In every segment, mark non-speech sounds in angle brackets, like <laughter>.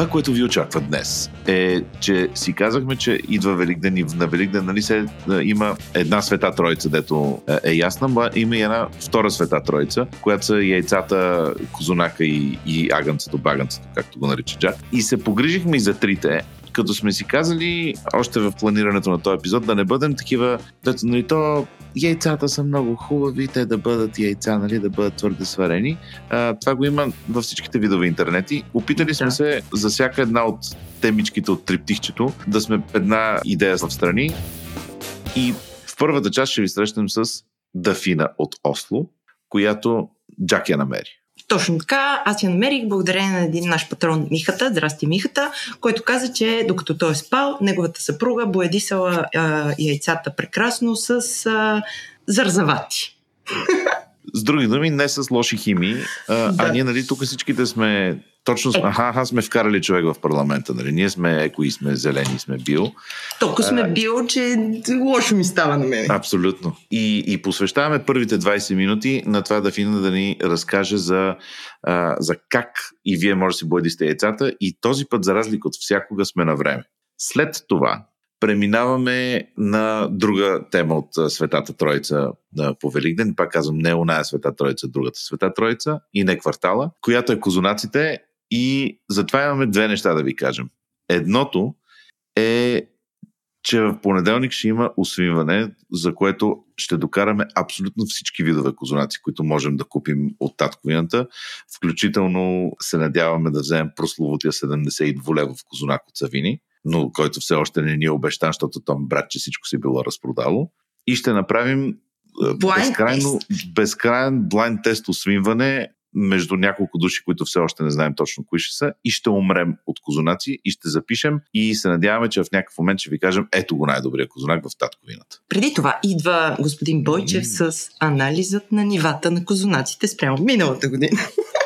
Това, което ви очаква днес е, че си казахме, че идва Великден и на Великден нали се, има една света троица, дето е ясна, има и една втора света троица, която са яйцата, козунака и, и агънцето, багънцето, както го нарича Джак. И се погрижихме и за трите, като сме си казали още в планирането на този епизод да не бъдем такива, дето нали то яйцата са много хубави, те да бъдат яйца, нали, да бъдат твърде сварени. А, това го има във всичките видове интернети. Опитали сме се за всяка една от темичките от триптихчето да сме една идея в страни. И в първата част ще ви срещнем с Дафина от Осло, която Джак я намери. Точно така, аз я намерих благодарение на един наш патрон Михата, здрасти Михата, който каза, че докато той е спал, неговата съпруга боядисала а, яйцата прекрасно с а, зарзавати. С други думи, не с лоши химии, а, да. а ние нали тук всичките сме точно, е. аха, аха, сме вкарали човек в парламента, нали? Ние сме еко и сме зелени, сме био. Толкова сме био, че лошо ми става на мен. Абсолютно. И, и посвещаваме първите 20 минути на това да Фина да ни разкаже за, а, за как и вие може да си боядисте яйцата и този път, за разлика от всякога, сме на време. След това преминаваме на друга тема от Светата Троица по Великден. Пак казвам, не оная Света Троица, другата Света Троица и не квартала, която е козунаците и затова имаме две неща да ви кажем. Едното е, че в понеделник ще има освинване, за което ще докараме абсолютно всички видове козунаци, които можем да купим от татковината. Включително се надяваме да вземем прословутия 72 лева в козунак от Савини, но който все още не ни е обещан, защото там брат, че всичко си било разпродало. И ще направим безкрайно, безкрайен блайн тест освинване между няколко души, които все още не знаем точно кои ще са и ще умрем от козунаци и ще запишем и се надяваме, че в някакъв момент ще ви кажем ето го най-добрия козунак в татковината. Преди това идва господин Бойчев mm. с анализът на нивата на козунаците спрямо миналата година. <laughs>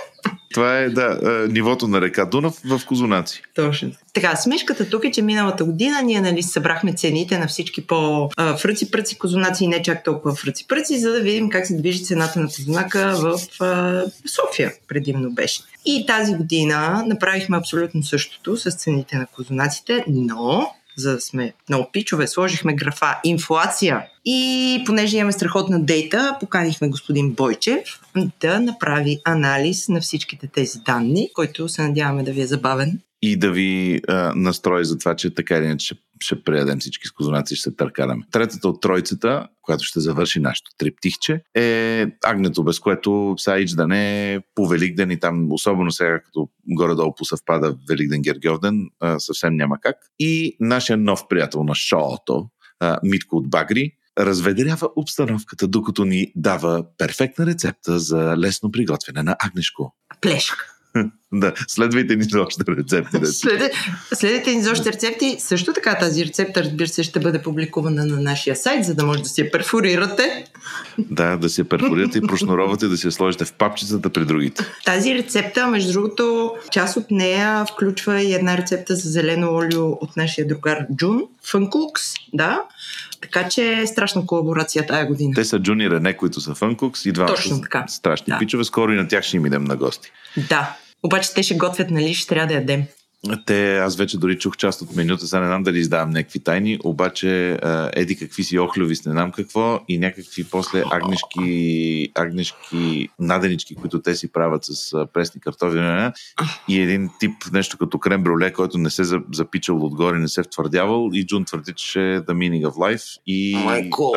Това е, да, нивото на река Дунав в Козунаци. Точно. Така, смешката тук е, че миналата година ние нали, събрахме цените на всички по фръци, пръци, козунаци и не чак толкова фръци, пръци, за да видим как се движи цената на козунака в а, София, предимно беше. И тази година направихме абсолютно същото с цените на козунаците, но за да сме много пичове, сложихме графа инфлация. И понеже имаме страхотна дейта, поканихме господин Бойчев да направи анализ на всичките тези данни, който се надяваме да ви е забавен. И да ви а, настрои за това, че така или иначе ще, преядем всички с козунаци и ще се търкараме. Третата от тройцата, която ще завърши нашото триптихче, е агнето, без което сега ич да не е по Великден и там, особено сега, като горе-долу посъвпада Великден Гергьовден, съвсем няма как. И нашия нов приятел на шоуто, Митко от Багри, разведрява обстановката, докато ни дава перфектна рецепта за лесно приготвяне на агнешко. Плешка. <laughs> <laughs> Да, следвайте ни за още рецепти. След, следвайте ни за още рецепти. Също така тази рецепта, разбира се, ще бъде публикувана на нашия сайт, за да може да си я перфорирате. Да, да си я перфорирате и прошнуровате да си я сложите в папчицата при другите. Тази рецепта, между другото, част от нея включва и една рецепта за зелено олио от нашия другар Джун. Фънкукс, да. Така че е страшна колаборация тая година. Те са Джуни Рене, които са Фънкукс и два Точно така. страшни да. пичове. Скоро и на тях ще им идем на гости. Да. Обаче те ще готвят, нали? Ще трябва да ядем. Те, аз вече дори чух част от менюта, сега не знам дали издавам някакви тайни, обаче еди какви си охлюви с не знам какво и някакви после агнешки, агнешки наденички, които те си правят с пресни картофи и един тип нещо като крем броле, който не се запичал отгоре, не се втвърдявал и Джун твърди, че е the meaning of life и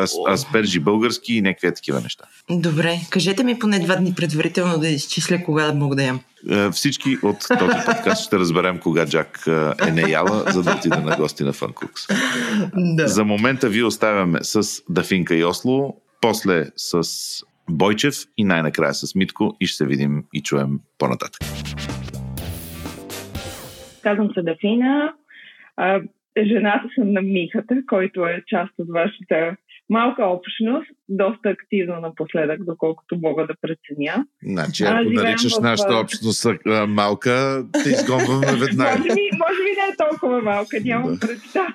ас, аспержи български и някакви такива неща. Добре, кажете ми поне два дни предварително да изчисля кога да мога да ям. Е, всички от този подкаст ще разберем кога Джак е, е не яла, за да отиде на гости на Фанкукс. Да. За момента ви оставяме с Дафинка и Осло, после с Бойчев и най-накрая с Митко и ще се видим и чуем по-нататък. Казвам се Дафина. Жената съм на Михата, който е част от вашата малка общност, доста активно напоследък, доколкото мога да преценя. Значи, ако наричаш в... нашата общност малка, те изгонваме веднага. може, би, може би не е толкова малка, нямам да. представа.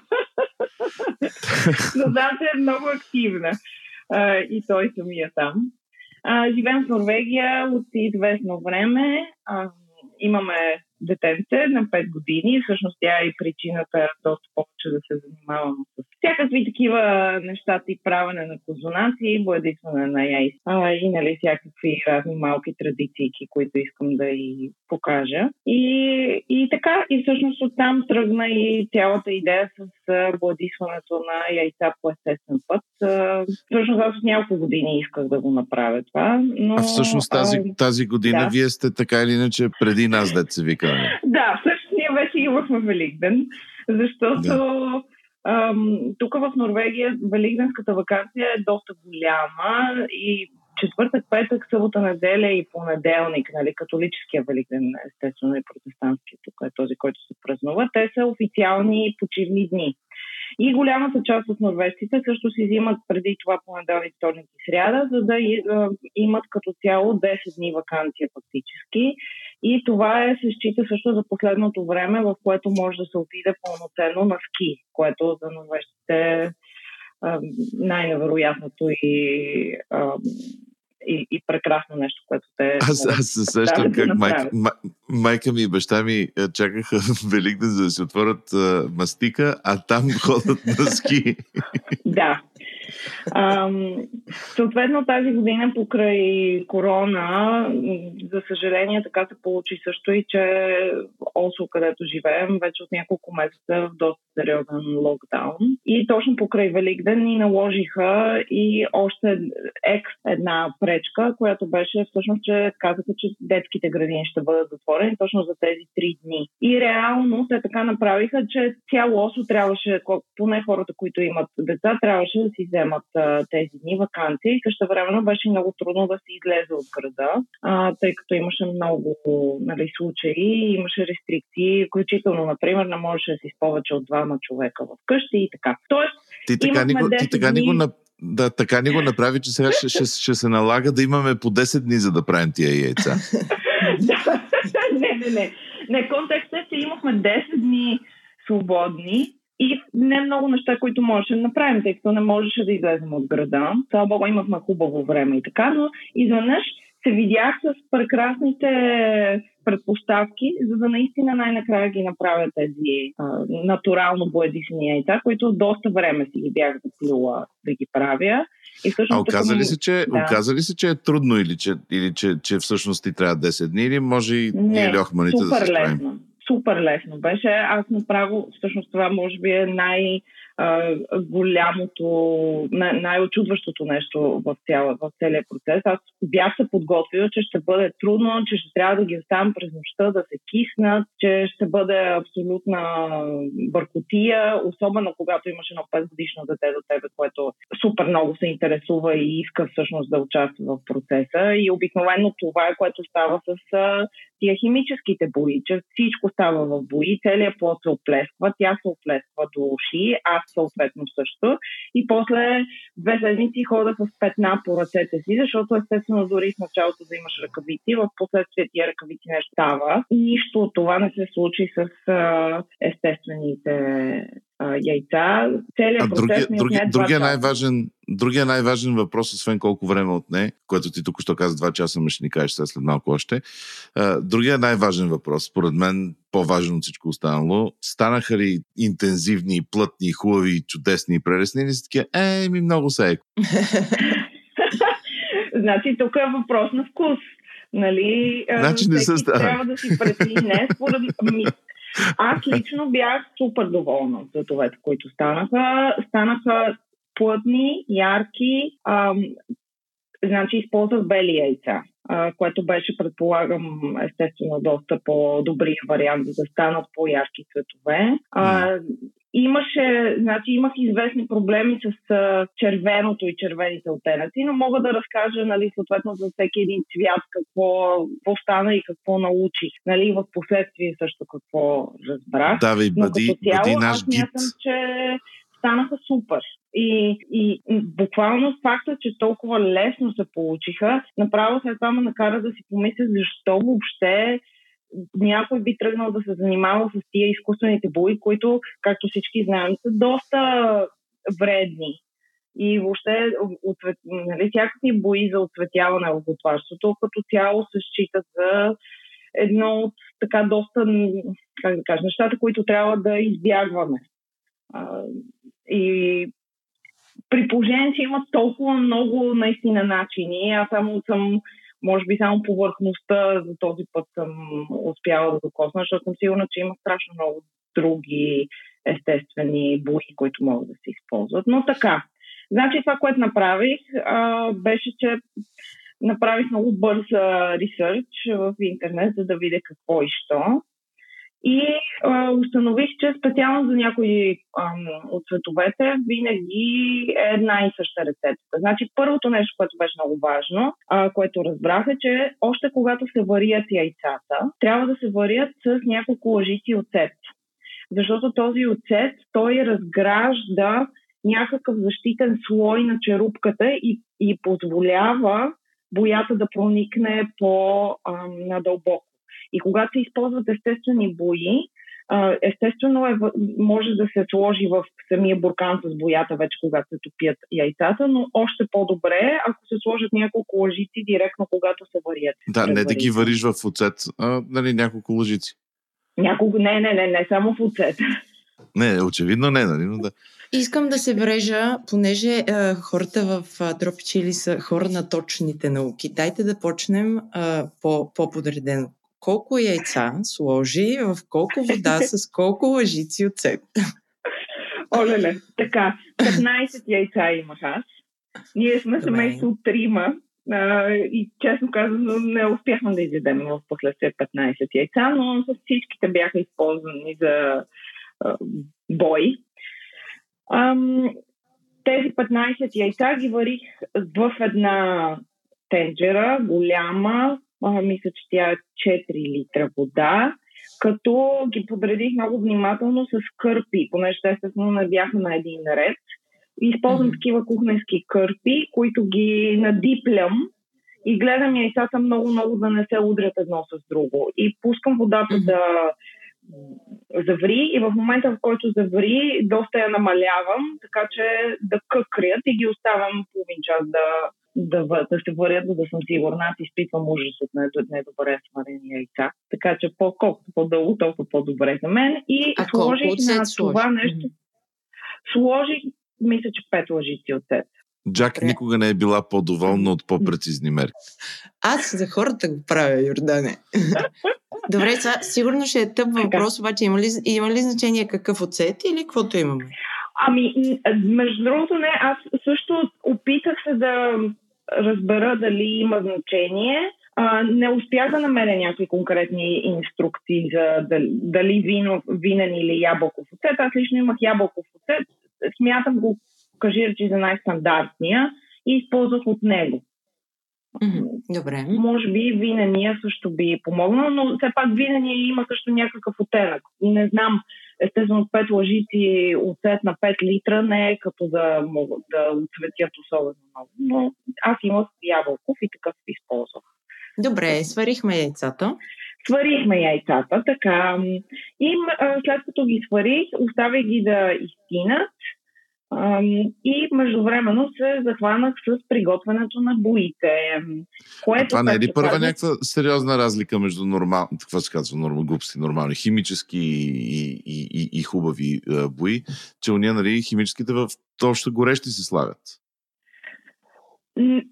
Но че е много активна. А, и той самия там. А, живеем в Норвегия от известно време. А, имаме детенце на 5 години. Всъщност тя е и причината доста повече да се занимавам с всякакви такива неща и правене на козунаци, боядисване на яйца и нали, всякакви разни малки традиции, които искам да и покажа. И, и така, и всъщност оттам тръгна и цялата идея с боядисването на яйца по естествен път. Всъщност аз от няколко години исках да го направя това. Но, а всъщност тази, тази година да. вие сте така или иначе преди нас, да се вика. Да, всъщност ние вече имахме Великден, защото да. ам, тук в Норвегия Великденската вакансия е доста голяма и четвъртък, петък, събота, неделя и понеделник, нали, католическия Великден, естествено и протестантския, тук е този, който се празнува, те са официални почивни дни. И голямата част от норвежците също си взимат преди това понеделник, вторник и сряда, за да имат като цяло 10 дни вакансия фактически. И това е, се счита също за последното време, в което може да се отиде пълноценно на ски, което за норвежците най-невероятното и и, и прекрасно нещо, което те. Аз, аз се сещам как да майка, майка ми и баща ми чакаха <laughs> Великден, за да си отворят а, мастика, а там <laughs> ходят на ски. да. Ам, съответно тази година покрай корона, за съжаление така се получи също и, че Осо, където живеем, вече от няколко месеца в доста сериозен локдаун. И точно покрай Великден ни наложиха и още екс една пречка, която беше всъщност, че казаха, че детските градини ще бъдат затворени точно за тези три дни. И реално те така направиха, че цяло осо трябваше, поне хората, които имат деца, трябваше да си вземат а, тези дни вакансия и също времено беше много трудно да се излезе от града, а, тъй като имаше много нали, случаи, имаше рестрикции, включително, например, не можеше да си с повече от двама човека в къщи и така. Тоест, ти така, ни го, ти така ни го да, така ни го направи, че сега ще, ще, ще се налага да имаме по 10 дни, за да правим тия яйца. <laughs> <laughs> не, не, не. Не, контекстът е, че имахме 10 дни свободни и не много неща, които можеше да направим, тъй като не можеше да излезем от града. Слава Богу, имахме хубаво време и така, но изведнъж се видях с прекрасните предпоставки, за да наистина най-накрая ги направя тези а, натурално боядисани яйца, които доста време си ги бях заплюла да ги правя. И всъщност, а оказа ли, се, че, да. оказа ли се, че е трудно или, че, или че, че всъщност ти трябва 10 дни или може и ние льохманите да се справим? лесно. Супер лесно беше. Аз направо, всъщност това може би е най- голямото, най-очудващото нещо в, цяла, в целия процес. Аз бях се подготвила, че ще бъде трудно, че ще трябва да ги оставям през нощта да се киснат, че ще бъде абсолютна бъркотия, особено когато имаш едно 5 годишно дете до тебе, което супер много се интересува и иска всъщност да участва в процеса. И обикновено това е което става с тия химическите бои, че всичко става в бои, целият плод се оплесква, тя се оплесква до уши, аз съответно също. И после две седмици хода с петна по ръцете си, защото естествено дори в началото да имаш ръкавици, в последствие тия ръкавици не става. Нищо от това не се случи с естествените а, яйца. Целият а процес другия, другия, другия, най-важен, другия най-важен въпрос, освен колко време отне, което ти тук що каза 2 часа, ме ще ни кажеш след малко още. А, другия най-важен въпрос, според мен по-важен от всичко останало, станаха ли интензивни, плътни, хубави, чудесни и прелесни или са такива, е, ми много се еко. <laughs> значи тук е въпрос на вкус. Нали, значи не са Трябва да си прецени. според ми, аз лично бях супер доволна от цветовете, които станаха. Станаха плътни, ярки, ам, значи използвах бели яйца, а, което беше, предполагам, естествено доста по-добрия вариант, за да станат по-ярки цветове. А, Имаше, значи имах известни проблеми с а, червеното и червените оттенъци, но мога да разкажа, нали, съответно за всеки един цвят какво, какво стана и какво научих. Нали, в последствие също какво разбрах. Да, ви, бъди, но като цяло, бъди наш аз мятам, че станаха супер. И, и буквално факта, че толкова лесно се получиха, направо след това ме накара да си помисля защо въобще някой би тръгнал да се занимава с тия изкуствените бои, които, както всички знаем, са доста вредни. И въобще отцвет, нали, всякакви бои за отцветяване в готварството като цяло се считат за едно от така доста, как да кажа, нещата, които трябва да избягваме. И при положение, че има толкова много наистина начини, аз само съм, може би само повърхността за този път съм успяла да докосна, защото съм сигурна, че има страшно много други естествени бои, които могат да се използват. Но така. Значи това, което направих, а, беше, че направих много бърз ресърч в интернет, за да видя какво и що. И а, установих, че специално за някои ам, от цветовете винаги е една и съща рецепта. Значи първото нещо, което беше много важно, а, което разбрах е, че още когато се варят яйцата, трябва да се варят с няколко лъжици оцет. Защото този оцет, той разгражда някакъв защитен слой на черупката и, и позволява боята да проникне по-надълбоко. И когато се използват естествени бои, естествено е, може да се сложи в самия буркан с боята вече, когато се топят яйцата, но още по-добре ако се сложат няколко лъжици директно, когато се варят. Да, не да ги вариш в оцет, а нали, няколко лъжици. Няколко, не, не, не, не само в оцет. Не, очевидно не, нали, но да. Искам да се врежа, понеже е, хората в Чили са хора на точните науки. Дайте да почнем е, по, по-подредено колко яйца сложи в колко вода <laughs> с колко лъжици оцет. Олеле, така, 15 яйца имах аз. Ние сме Добре. семейство от трима а, и честно казано не успяхме да изядем в последствие 15 яйца, но с всичките бяха използвани за а, бой. Ам, тези 15 яйца ги варих в една тенджера, голяма, а, мисля, че тя е 4 литра вода, като ги подредих много внимателно с кърпи, понеже те естествено не бяха на един ред. Използвам mm-hmm. такива кухненски кърпи, които ги надиплям и гледам яйцата много-много да не се удрят едно с друго. И пускам водата mm-hmm. да заври и в момента, в който заври, доста я намалявам, така че да къкрят и ги оставям половин час да да, да се варят, да съм сигурна. Аз изпитвам ужас от недобре сварени яйца. Така че по-колкото по-дълго, толкова по-добре за мен. И а сложих на сложи? това нещо. Сложих, мисля, че пет лъжици от цет. Джак никога не е била по-доволна от по-прецизни мерки. Аз за хората го правя, Йордане. Добре, сега, сигурно ще е тъп въпрос, обаче има ли, има ли значение какъв оцет или каквото имаме? Ами, между другото не, аз също опитах се да разбера дали има значение. А, не успях да намеря някакви конкретни инструкции за дали, дали вино, винен или ябълков оцет. Аз лично имах ябълков оцет. Смятам го, кажи речи, за най-стандартния и използвах от него. Добре. Може би винения също би помогнал, но все пак винения има също някакъв оттенък. Не знам, естествено 5 лъжици оцет на 5 литра не е като да могат да оцветят особено много. Но аз имах ябълков и такъв използвах. Добре, сварихме яйцата. Сварихме яйцата, така. И след като ги сварих, оставих ги да изтинат и междувременно се захванах с приготвянето на боите. Което, а това не е ли първа казах... някаква сериозна разлика между нормал... какво се казва, норма, глупости, нормални, химически и, и, и, и хубави а, бои, че уния, нали, химическите в точно горещи се слагат?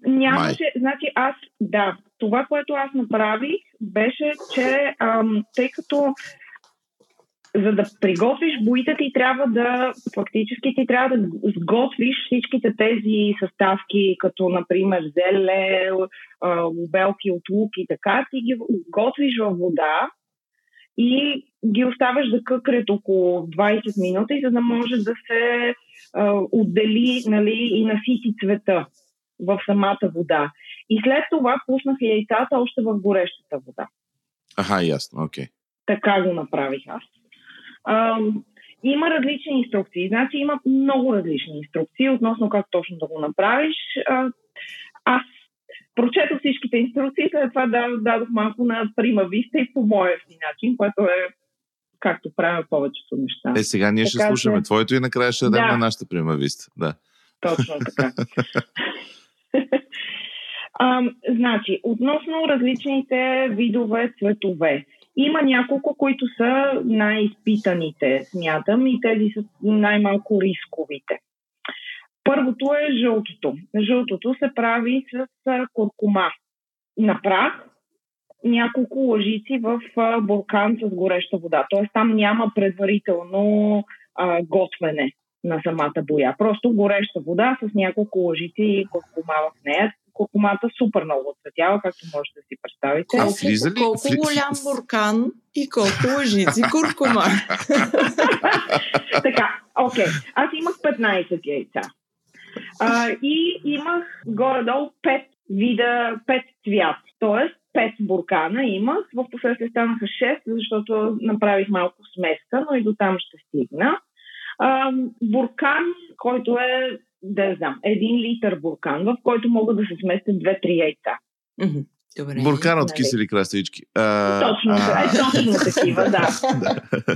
Нямаше, Май. значи аз, да, това, което аз направих, беше, че ам, тъй като за да приготвиш боите ти трябва да, фактически ти трябва да сготвиш всичките тези съставки, като например зеле, обелки от лук и така, ти ги готвиш във вода и ги оставяш да къкрят около 20 минути, за да може да се отдели нали, и насити цвета в самата вода. И след това пуснах яйцата още в горещата вода. Аха, ясно, окей. Okay. Така го направих аз. А, има различни инструкции. Значи има много различни инструкции относно как точно да го направиш. А, аз прочетох всичките инструкции, след това дадох малко на прима виста и по моя си начин, което е както правя повечето неща. Е, сега ние така, ще слушаме че... твоето и накрая ще дадем да. на нашата прима виста. Да. Точно <laughs> така. <laughs> а, значи, относно различните видове цветове. Има няколко, които са най-изпитаните, смятам, и тези са най-малко рисковите. Първото е жълтото. Жълтото се прави с куркума на прах, няколко лъжици в буркан с гореща вода. Т.е. там няма предварително а, готвене на самата боя. Просто гореща вода с няколко лъжици и куркума в нея. Куркумата супер много отцветява, както можете да си представите. А влиза ли? Колко голям буркан и колко лъжици куркума. <laughs> така, окей. Okay. Аз имах 15 яйца. А, и имах горе-долу 5 вида, 5 цвят. Тоест, 5 буркана имах. В последствие станаха 6, защото направих малко смеска, но и до там ще стигна. А, буркан, който е, да знам, един литър буркан, в който могат да се сместят 2-3 яйца. Добре. Буркан от нали? кисели краставички. А, точно, а, е, точно <laughs> такива, да.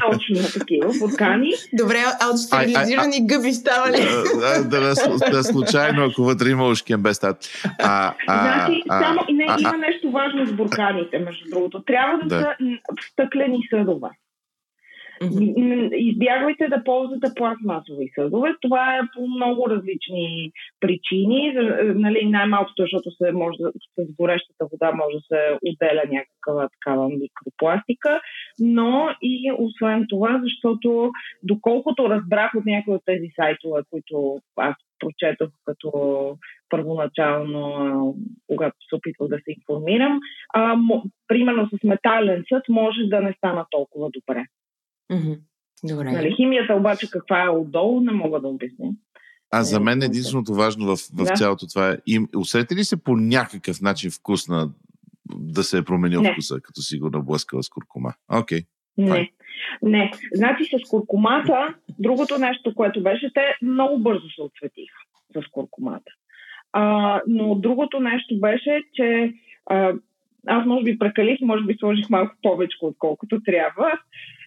точно такива буркани. Добре, а от стерилизирани гъби става ли? Да, да, да, да, случайно, ако вътре има ушкен без тат. А, а, значи, само, не, има нещо важно с бурканите, между другото. Трябва да, да. са стъклени съдове. Избягвайте да ползвате пластмасови съдове. Това е по много различни причини. Нали, най-малкото, защото се може, с горещата вода може да се отделя някаква такава микропластика, но и освен това, защото доколкото разбрах от някои от тези сайтове, които аз прочетох като първоначално, когато се опитвах да се информирам, а, примерно с метален съд може да не стана толкова добре. Добре. Нали, химията обаче каква е отдолу, не мога да обясня. А за мен единственото важно в, в да. цялото това е, им, усети ли се по някакъв начин вкус на да се е променил не. вкуса, като си го наблъскала с куркума? Окей. Okay. Не. Не. Значи с куркумата, другото нещо, което беше, те много бързо се отцветиха с куркумата. А, но другото нещо беше, че а, аз може би прекалих, може би сложих малко повече, отколкото трябва.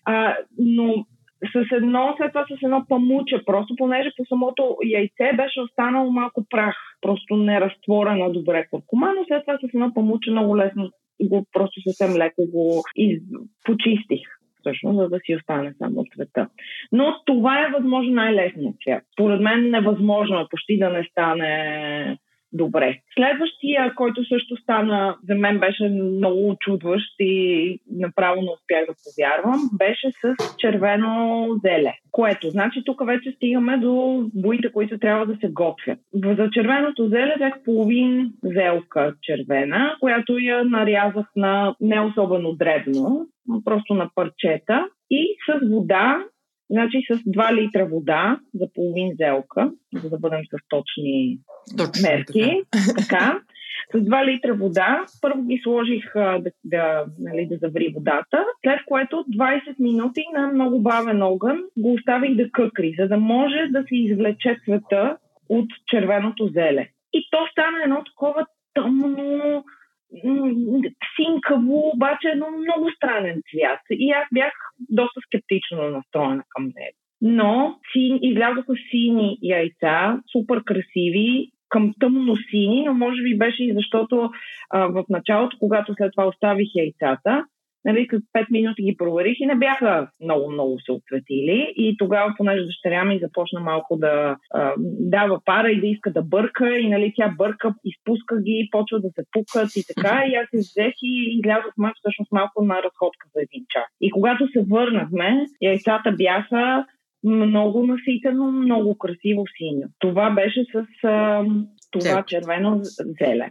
А, но с едно, след това с едно памуче, просто понеже по самото яйце беше останало малко прах, просто не разтворена добре куркума, но след това с едно памуче много лесно го, просто съвсем леко го из... почистих всъщност, за да си остане само цвета. Но това е възможно най-лесният цвят. Според мен невъзможно е почти да не стане добре. Следващия, който също стана, за мен беше много очудващ и направо не успях да повярвам, беше с червено зеле. Което, значи тук вече стигаме до боите, които трябва да се готвят. За червеното зеле взех половин зелка червена, която я нарязах на не особено дребно, просто на парчета и с вода Значи с 2 литра вода за половин зелка, за да бъдем с точни Точно, мерки. Така. така. С 2 литра вода първо ги сложих а, да, да, нали, да заври водата, след което 20 минути на много бавен огън го оставих да къкри, за да може да се извлече цвета от червеното зеле. И то стана едно такова тъмно, синкаво, обаче едно много странен цвят. И аз бях доста скептично настроена към него. Но син, излязоха сини яйца, супер красиви, към тъмно сини, но може би беше и защото а, в началото, когато след това оставих яйцата, нали, след 5 минути ги проверих и не бяха много-много се отцветили. И тогава, понеже дъщеря ми започна малко да а, дава пара и да иска да бърка, и нали, тя бърка, изпуска ги, почва да се пукат и така. И аз се взех и излязохме всъщност малко на разходка за един час. И когато се върнахме, яйцата бяха много наситено, много красиво синьо. Това беше с а, това червено зеле.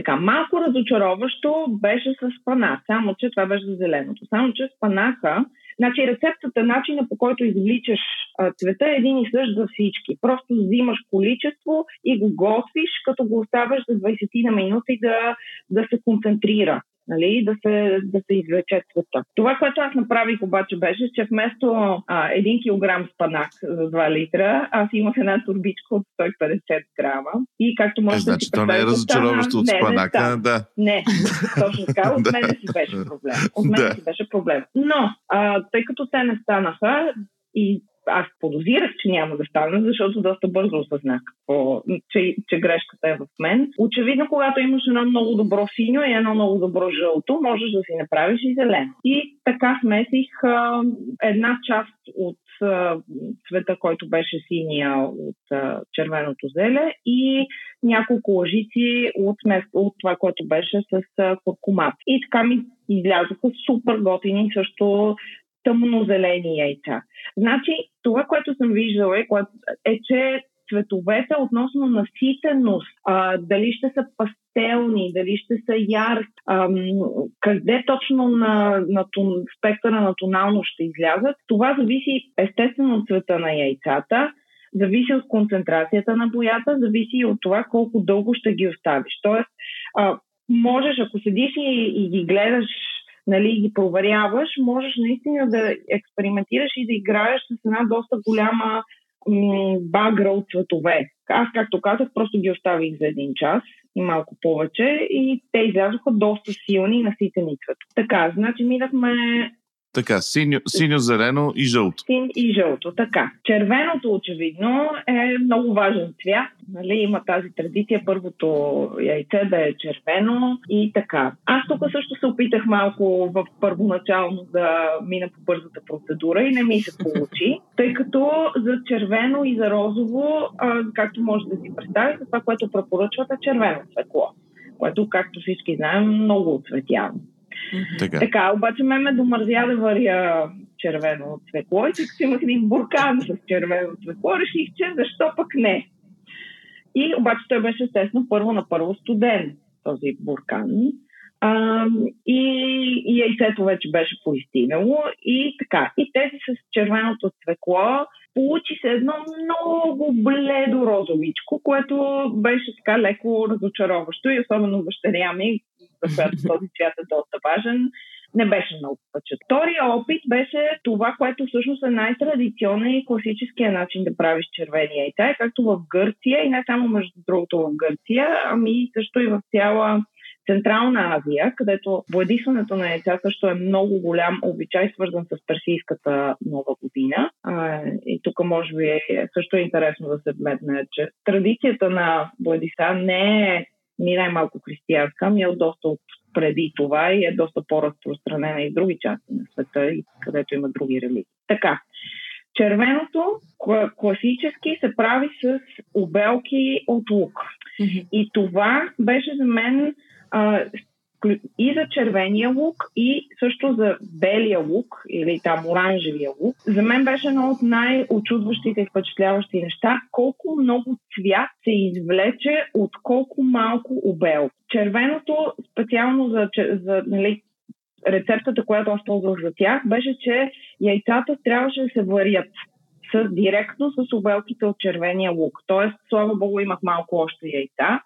Така, малко разочароващо беше с панах, само че това беше за зеленото. Само че с панаха, значи рецептата, начина по който извличаш а, цвета е един и същ за всички. Просто взимаш количество и го готвиш, като го оставяш за 20 на минути да, да се концентрира нали, да, се, да се извлече цвета. Това, което аз направих обаче беше, че вместо а, 1 кг спанак за 2 литра, аз имах една турбичка от 150 грама. И както може е, значи, да си то не е разочароващо от спанака, не, да. Не, точно така. <laughs> От мен си беше проблем. От <laughs> мен си беше проблем. Но, а, тъй като те не станаха, и аз подозирах, че няма да стане, защото доста бързо осъзнах какво, че, че грешката е в мен. Очевидно, когато имаш едно много добро синьо и едно много добро жълто, можеш да си направиш и зелено. И така смесих а, една част от а, цвета, който беше синия от а, червеното зеле и няколко лъжици от, от това, което беше с а, куркумат. И така ми излязоха супер готини също тъмнозелени яйца. Значи, това, което съм виждала е, е че цветовете относно наситеност, а, дали ще са пастелни, дали ще са ярки, къде точно на, на тон, спектъра на тоналност ще излязат, това зависи естествено от цвета на яйцата, зависи от концентрацията на боята, зависи и от това колко дълго ще ги оставиш. Тоест, а, можеш, ако седиш и, и ги гледаш нали, ги проверяваш, можеш наистина да експериментираш и да играеш с една доста голяма багра от цветове. Аз, както казах, просто ги оставих за един час и малко повече и те излязоха доста силни и наситени цветове. Така, значи минахме така, синьо, синьо, зелено и жълто. Син и жълто, така. Червеното очевидно е много важен цвят. Нали, има тази традиция първото яйце да е червено и така. Аз тук също се опитах малко в първоначално да мина по бързата процедура и не ми се получи, <laughs> тъй като за червено и за розово, а, както може да си представите, това, което препоръчват е червено стекло, което, както всички знаем, много оцветява. Така. така, обаче ме ме домързя да варя червено цвекло и тъй като имах един буркан с червено цвекло, реших, че защо пък не. И обаче той беше естествено първо на първо студен, този буркан. А, и, и яйцето вече беше поистинало и така. И тези с червеното цвекло получи се едно много бледо розовичко, което беше така леко разочароващо и особено дъщеря ми, за която този цвят е доста важен, не беше много пъчет. Втория опит беше това, което всъщност е най-традиционен и класическия начин да правиш червени яйца, както в Гърция и не само между другото в Гърция, ами също и в цяла Централна Азия, където боядисването на яйца също е много голям обичай, свързан с персийската нова година. А, и тук може би е, също е интересно да се вметне, че традицията на боядиса не е ни най-малко християнска, ами е доста преди това и е доста по-разпространена и в други части на света, където има други религии. Така, червеното класически се прави с обелки от лук. Mm-hmm. И това беше за мен а, и за червения лук, и също за белия лук, или там оранжевия лук. За мен беше едно от най-очудващите и впечатляващи неща, колко много цвят се извлече от колко малко обел. Червеното, специално за, за нали, рецептата, която аз ползвах за тях, беше, че яйцата трябваше да се варят с, директно с обелките от червения лук. Тоест, слава богу, имах малко още яйца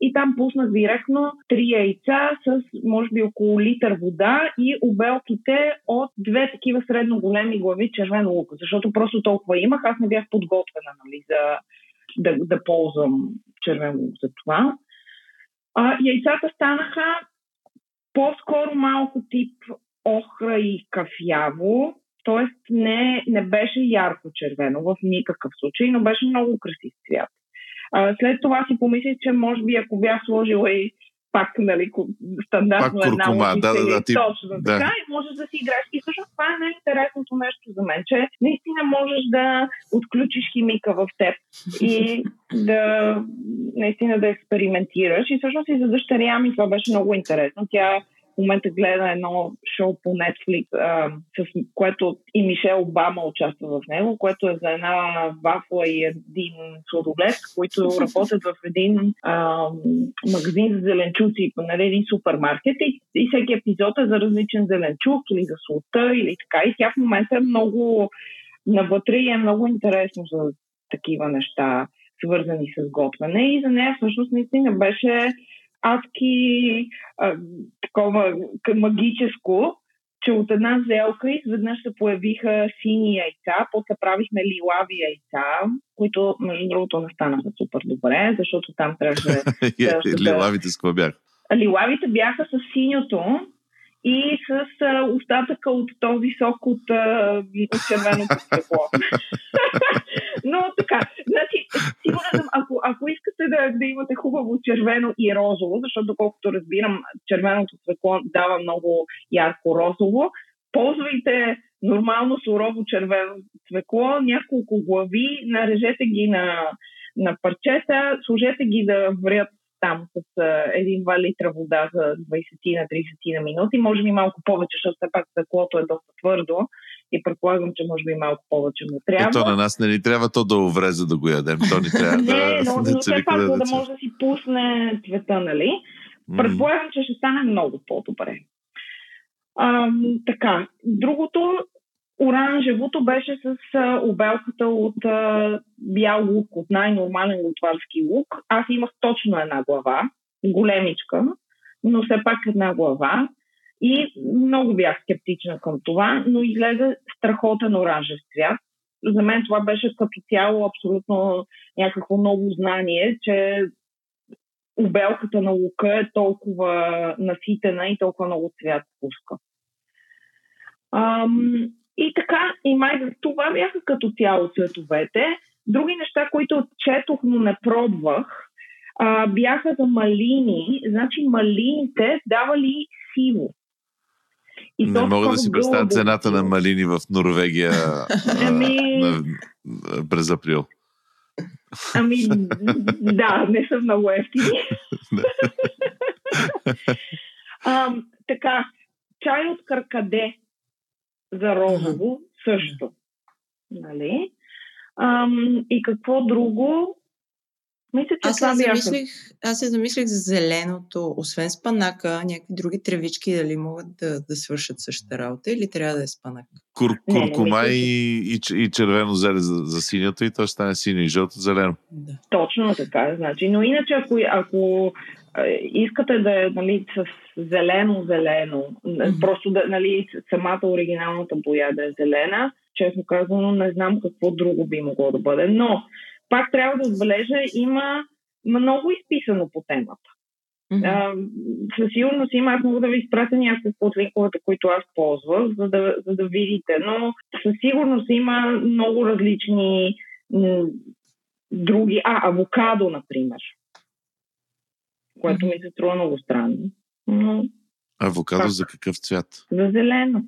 и там пуснах директно три яйца с може би около литър вода и обелките от две такива средно големи глави червено лук, защото просто толкова имах, аз не бях подготвена нали, за да, да ползвам червен лук за това. А, яйцата станаха по-скоро малко тип охра и кафяво, т.е. Не, не беше ярко червено в никакъв случай, но беше много красив цвят. А, след това си помислих, че може би ако бях сложила и пак, нали, стандартно пак една куркума, да, да, да, ти... точно да. така, и можеш да си играеш. И всъщност това е най-интересното нещо за мен, че наистина можеш да отключиш химика в теб и да наистина да експериментираш. И всъщност и за дъщеря ми това беше много интересно. Тя в момента гледа едно шоу по Netflix, а, с което и Мишел Обама участва в него, което е за една вафла и един сладолет, които <laughs> работят в един а, магазин за зеленчуци, нали, един супермаркет и, и всеки епизод е за различен зеленчук или за слута или така. И тя в момента е много навътре и е много интересно за такива неща, свързани с готвене. И за нея всъщност наистина беше адски а, такова магическо, че от една зелка изведнъж се появиха сини яйца, после правихме лилави яйца, които, между другото, не станаха супер добре, защото там трябваше... <laughs> Лилавите с какво бяха? Лилавите бяха с синьото и с а, остатъка от този сок от, а, от червеното стъкло. <laughs> Сигурно ако, ако искате да, да имате хубаво червено и розово, защото доколкото разбирам, червеното стъкло дава много ярко розово, ползвайте нормално сурово червено цвекло, няколко глави, нарежете ги на, на парчета, сложете ги да врят там с 1-2 литра вода за 20 на 30 на минути, може би малко повече, защото все пак стъклото е доста твърдо и предполагам, че може би малко повече му трябва. Ето на нас не ни трябва то да увре, за да го ядем. То ни трябва не, да, но, <laughs> да но все пак да, да може да си пусне цвета, нали? Предполагам, че ще стане много по-добре. А, така, другото, оранжевото беше с а, обелката от а, бял лук, от най-нормален лутварски лук. Аз имах точно една глава, големичка, но все пак една глава. И много бях скептична към това, но излезе страхотен оранжев цвят. За мен това беше като цяло абсолютно някакво ново знание, че обелката на лука е толкова наситена и толкова много цвят пуска. Ам, и така, и май това бяха като цяло цветовете. Други неща, които четох, но не пробвах, а, бяха за малини. Значи малините давали сиво. И не мога да си представя цената на малини в Норвегия ами... на, през април. Ами, <laughs> да, не са много ефтини. <laughs> така, чай от каркаде за розово също. Нали? Ам, и какво друго? Мисля, че аз, се замислих, аз се замислих за зеленото, освен спанака, някакви други тревички, дали могат да, да свършат същата работа или трябва да е спанак? Кур, куркума не, не, и, и, и червено зеле за, за синято и то ще стане синьо и жълто зелено. Да. Точно така, значи. Но иначе, ако, ако искате да е нали, с зелено-зелено, mm-hmm. просто да, нали, самата оригиналната боя да е зелена, честно казано, не знам какво друго би могло да бъде. Но пак трябва да отбележа, има много изписано по темата. Mm-hmm. със сигурност има, аз мога да ви изпратя няколко от линковете, които аз ползвах, за да, за да видите, но със сигурност има много различни м- други. А, авокадо, например, което mm-hmm. ми се струва много странно. Но... Авокадо как? за какъв цвят? За зелено.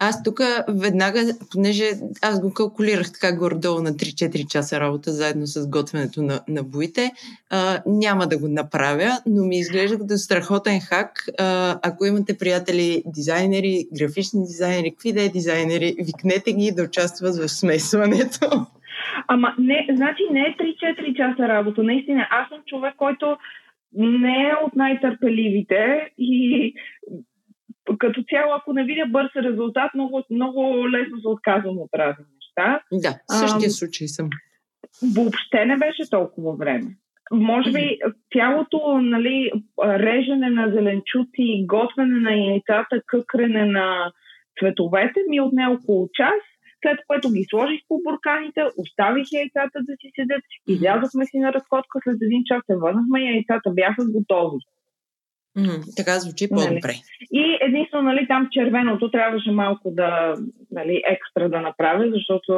Аз тук веднага, понеже аз го калкулирах така гордо на 3-4 часа работа заедно с готвенето на, на боите, а, няма да го направя, но ми изглежда като страхотен хак. А, ако имате приятели дизайнери, графични дизайнери, какви да е дизайнери, викнете ги да участват в смесването. Ама не, значи не е 3-4 часа работа. Наистина, аз съм човек, който не е от най-търпеливите и като цяло, ако не видя бърз резултат, много, много лесно се отказвам от разни неща. Да, в същия случай съм. Въобще не беше толкова време. Може би цялото нали, режене на зеленчуци, готвене на яйцата, къкрене на цветовете ми отне около час, след което ги сложих по бурканите, оставих яйцата да си седят, излязохме си на разходка, след един час се върнахме, яйцата бяха готови. Mm, така звучи нали? по-добре. Нали? И единствено, нали, там червеното трябваше малко да, нали, екстра да направя, защото,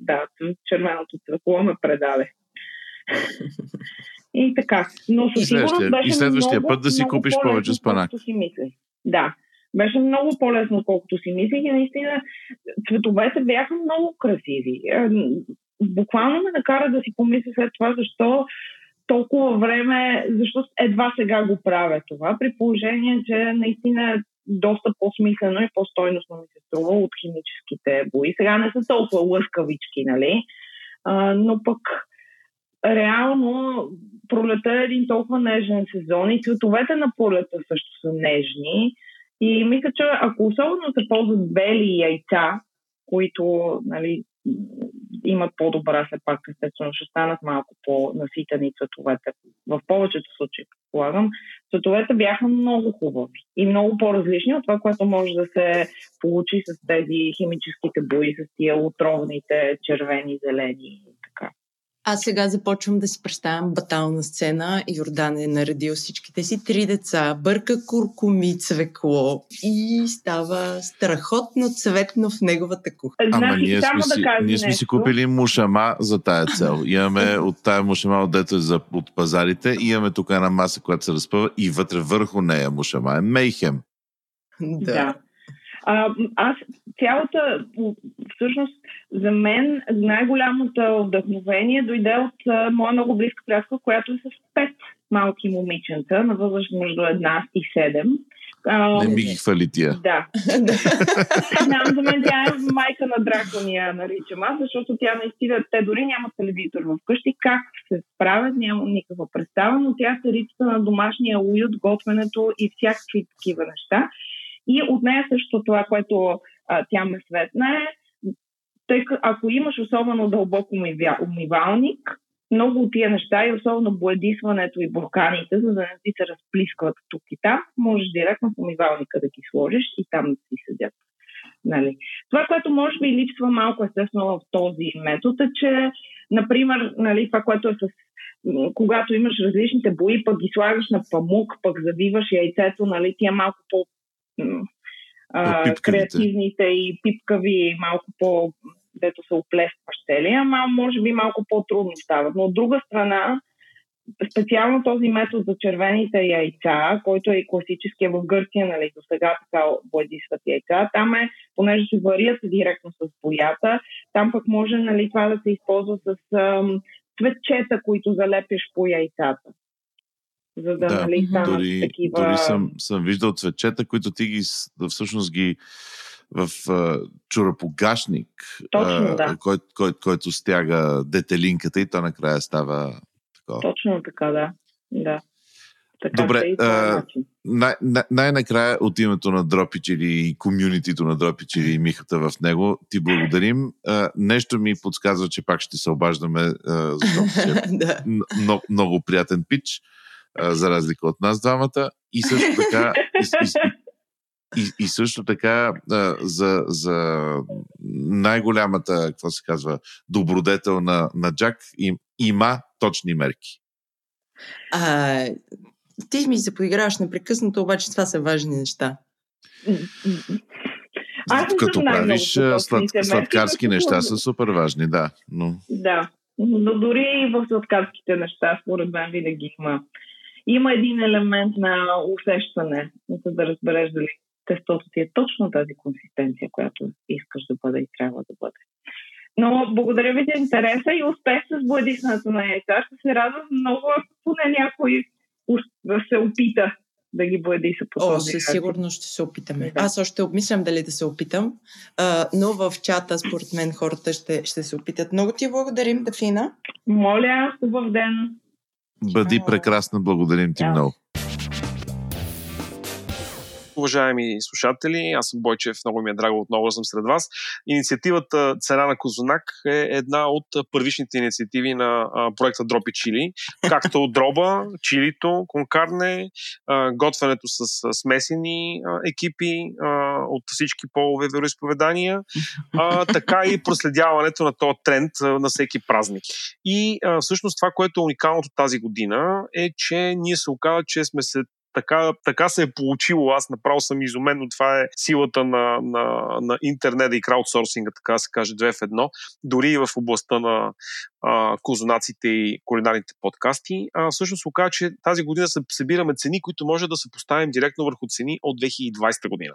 да, червеното цвекло ме предаде. <laughs> и така. Но със сигурност беше И следващия много, път да си купиш повече спанак. Си мислех. Да. Беше много по-лесно, отколкото си мислех и наистина цветовете бяха много красиви. Буквално ме накара да си помисля след това, защо толкова време, защо едва сега го правя това, при положение, че наистина е доста по-смислено и по-стойностно ми се струва от химическите бои. Сега не са толкова лъскавички, нали? А, но пък реално пролета е един толкова нежен сезон и цветовете на пролета също са нежни. И мисля, че ако особено се ползват бели яйца, които нали, имат по-добра, все пак естествено ще станат малко по-наситени цветовете. В повечето случаи, предполагам, цветовете бяха много хубави и много по-различни от това, което може да се получи с тези химическите бои, с тия отровните червени, зелени и така. Аз сега започвам да си представям батална сцена. Йордан е наредил всичките си три деца, бърка куркуми цвекло и става страхотно цветно в неговата кухня. Ама Значи, ние сме, си, да кажа ние сме си купили мушама за тая цел. Имаме от тая мушама, отдето е за, от пазарите, и имаме тук една маса, която се разпъва и вътре върху нея мушама е мейхем. Да. А, аз цялата, всъщност, за мен най-голямото вдъхновение дойде от а, моя много близка приятелка, която е с пет малки момиченца на възраст между една и седем. А, Не ми ги хвали тия. Да. <laughs> Знам, за мен тя е майка на дракония, наричам аз, защото тя наистина, те дори нямат телевизор вкъщи. Как се справят, нямам никаква представа, но тя се рицата на домашния уют, готвенето и всякакви такива неща. И от нея също това, което а, тя ме светна е, тъй като ако имаш особено дълбок умивя, умивалник, много от тия неща и особено боядисването и бурканите, за да не ти се разплискват тук и там, можеш директно в умивалника да ги сложиш и там да си седят. Нали. Това, което може би липсва малко естествено в този метод е, че, например, нали, това, което е с когато имаш различните бои, пък ги слагаш на памук, пък завиваш яйцето, нали, тия малко по а, креативните и пипкави, малко по дето се оплескваш целия, ама може би малко по-трудно става. Но от друга страна, специално този метод за червените яйца, който е и класическия в Гърция, нали, до сега така боядисват яйца, там е, понеже се варят директно с боята, там пък може нали, това да се използва с ам, цветчета, които залепиш по яйцата. За да, Да, нали, станат Дори, такива... дори съм, съм виждал цветчета, които ти ги всъщност ги в а, чурапогашник, Точно, да. кой, кой, който стяга детелинката и то накрая става такова. Точно така, да. да. Така Добре, а, начин. Най- най- най-накрая от името на Дропичили и комюнитито на Дропичили и Михата в него ти благодарим. А, нещо ми подсказва, че пак ще се обаждаме, а, защото си е <laughs> много, много приятен пич, а, за разлика от нас двамата. И също така, и, и, и, и също така а, за, за най-голямата, какво се казва, добродетел на, на Джак им, има точни мерки. А, ти ми се поиграваш непрекъснато, обаче това са важни неща. Аз Като правиш слад, мерки, сладкарски но неща са супер важни, да. Но Да. Но дори и в сладкарските неща, според мен, винаги има, има един елемент на усещане, за да разбереш дали тестото ти е точно тази консистенция, която искаш да бъде и трябва да бъде. Но благодаря ви за интереса и успех с боядисането на яйца. Ще се радвам много, ако поне някой да се опита да ги боядиса по О, със сигурност ще се опитаме. Да. Аз още обмислям дали да се опитам, а, но в чата, според мен, хората ще, ще се опитат. Много ти благодарим, Дафина. Моля, хубав ден! Бъди прекрасна, благодарим ти много. Уважаеми слушатели, аз съм Бойчев, много ми е драго отново да съм сред вас. Инициативата Цена на Козунак е една от първичните инициативи на проекта Дропи Чили, както <laughs> дроба, чилито, конкарне, готвенето с смесени екипи от всички полове вероисповедания, така и проследяването на този тренд на всеки празник. И всъщност това, което е уникалното тази година е, че ние се оказа, че сме се така, така се е получило. Аз направо съм изумен, но това е силата на, на, на интернета и краудсорсинга, така се каже, две в едно. Дори и в областта на а, козунаците и кулинарните подкасти. А, всъщност се оказа, че тази година събираме цени, които може да се поставим директно върху цени от 2020 година.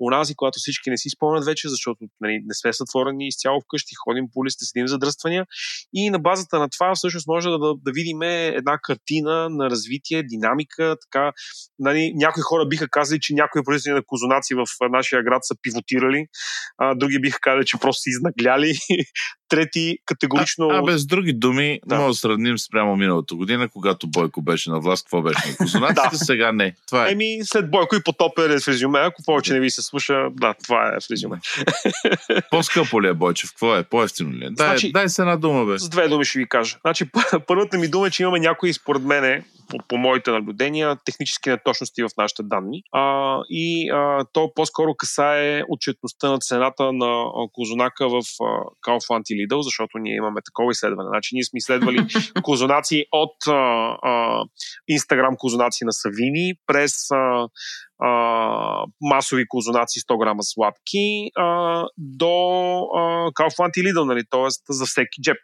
Унази, когато всички не си спомнят вече, защото нали, не сме сътворени изцяло вкъщи, ходим по улиците, седим задръствания и на базата на това всъщност може да, да, да видим една картина на развитие, динамика, така нали, някои хора биха казали, че някои производители на козунаци в нашия град са пивотирали, а, други биха казали, че просто са изнагляли, <laughs> трети категорично... А, а без други думи, Да. може да сравним спрямо миналата година, когато Бойко беше на власт, какво беше на козунаците, <laughs> Да. сега не. Това е. Еми, след Бойко и потоп е в резюме. Ако повече не ви се слуша, да, това е в резюме. <laughs> По-скъпо ли е Бойчев? Какво е? По-ефтино ли е? Дай, Значи- дай се една дума, бе. С две думи ще ви кажа. Значи, пър- <laughs> първата ми дума е, че имаме някои, според мене, по, по моите наблюдения, технически неточности в нашите данни. А, и а, то по-скоро касае отчетността на цената на козунака в Kaufland и Lidl, защото ние имаме такова изследване. Значи ние сме изследвали <laughs> козунаци от а, а, Instagram козунаци на Савини през а, а, масови козунаци 100 грама сладки а, до Kaufland и Lidl, нали? т.е. за всеки джеб.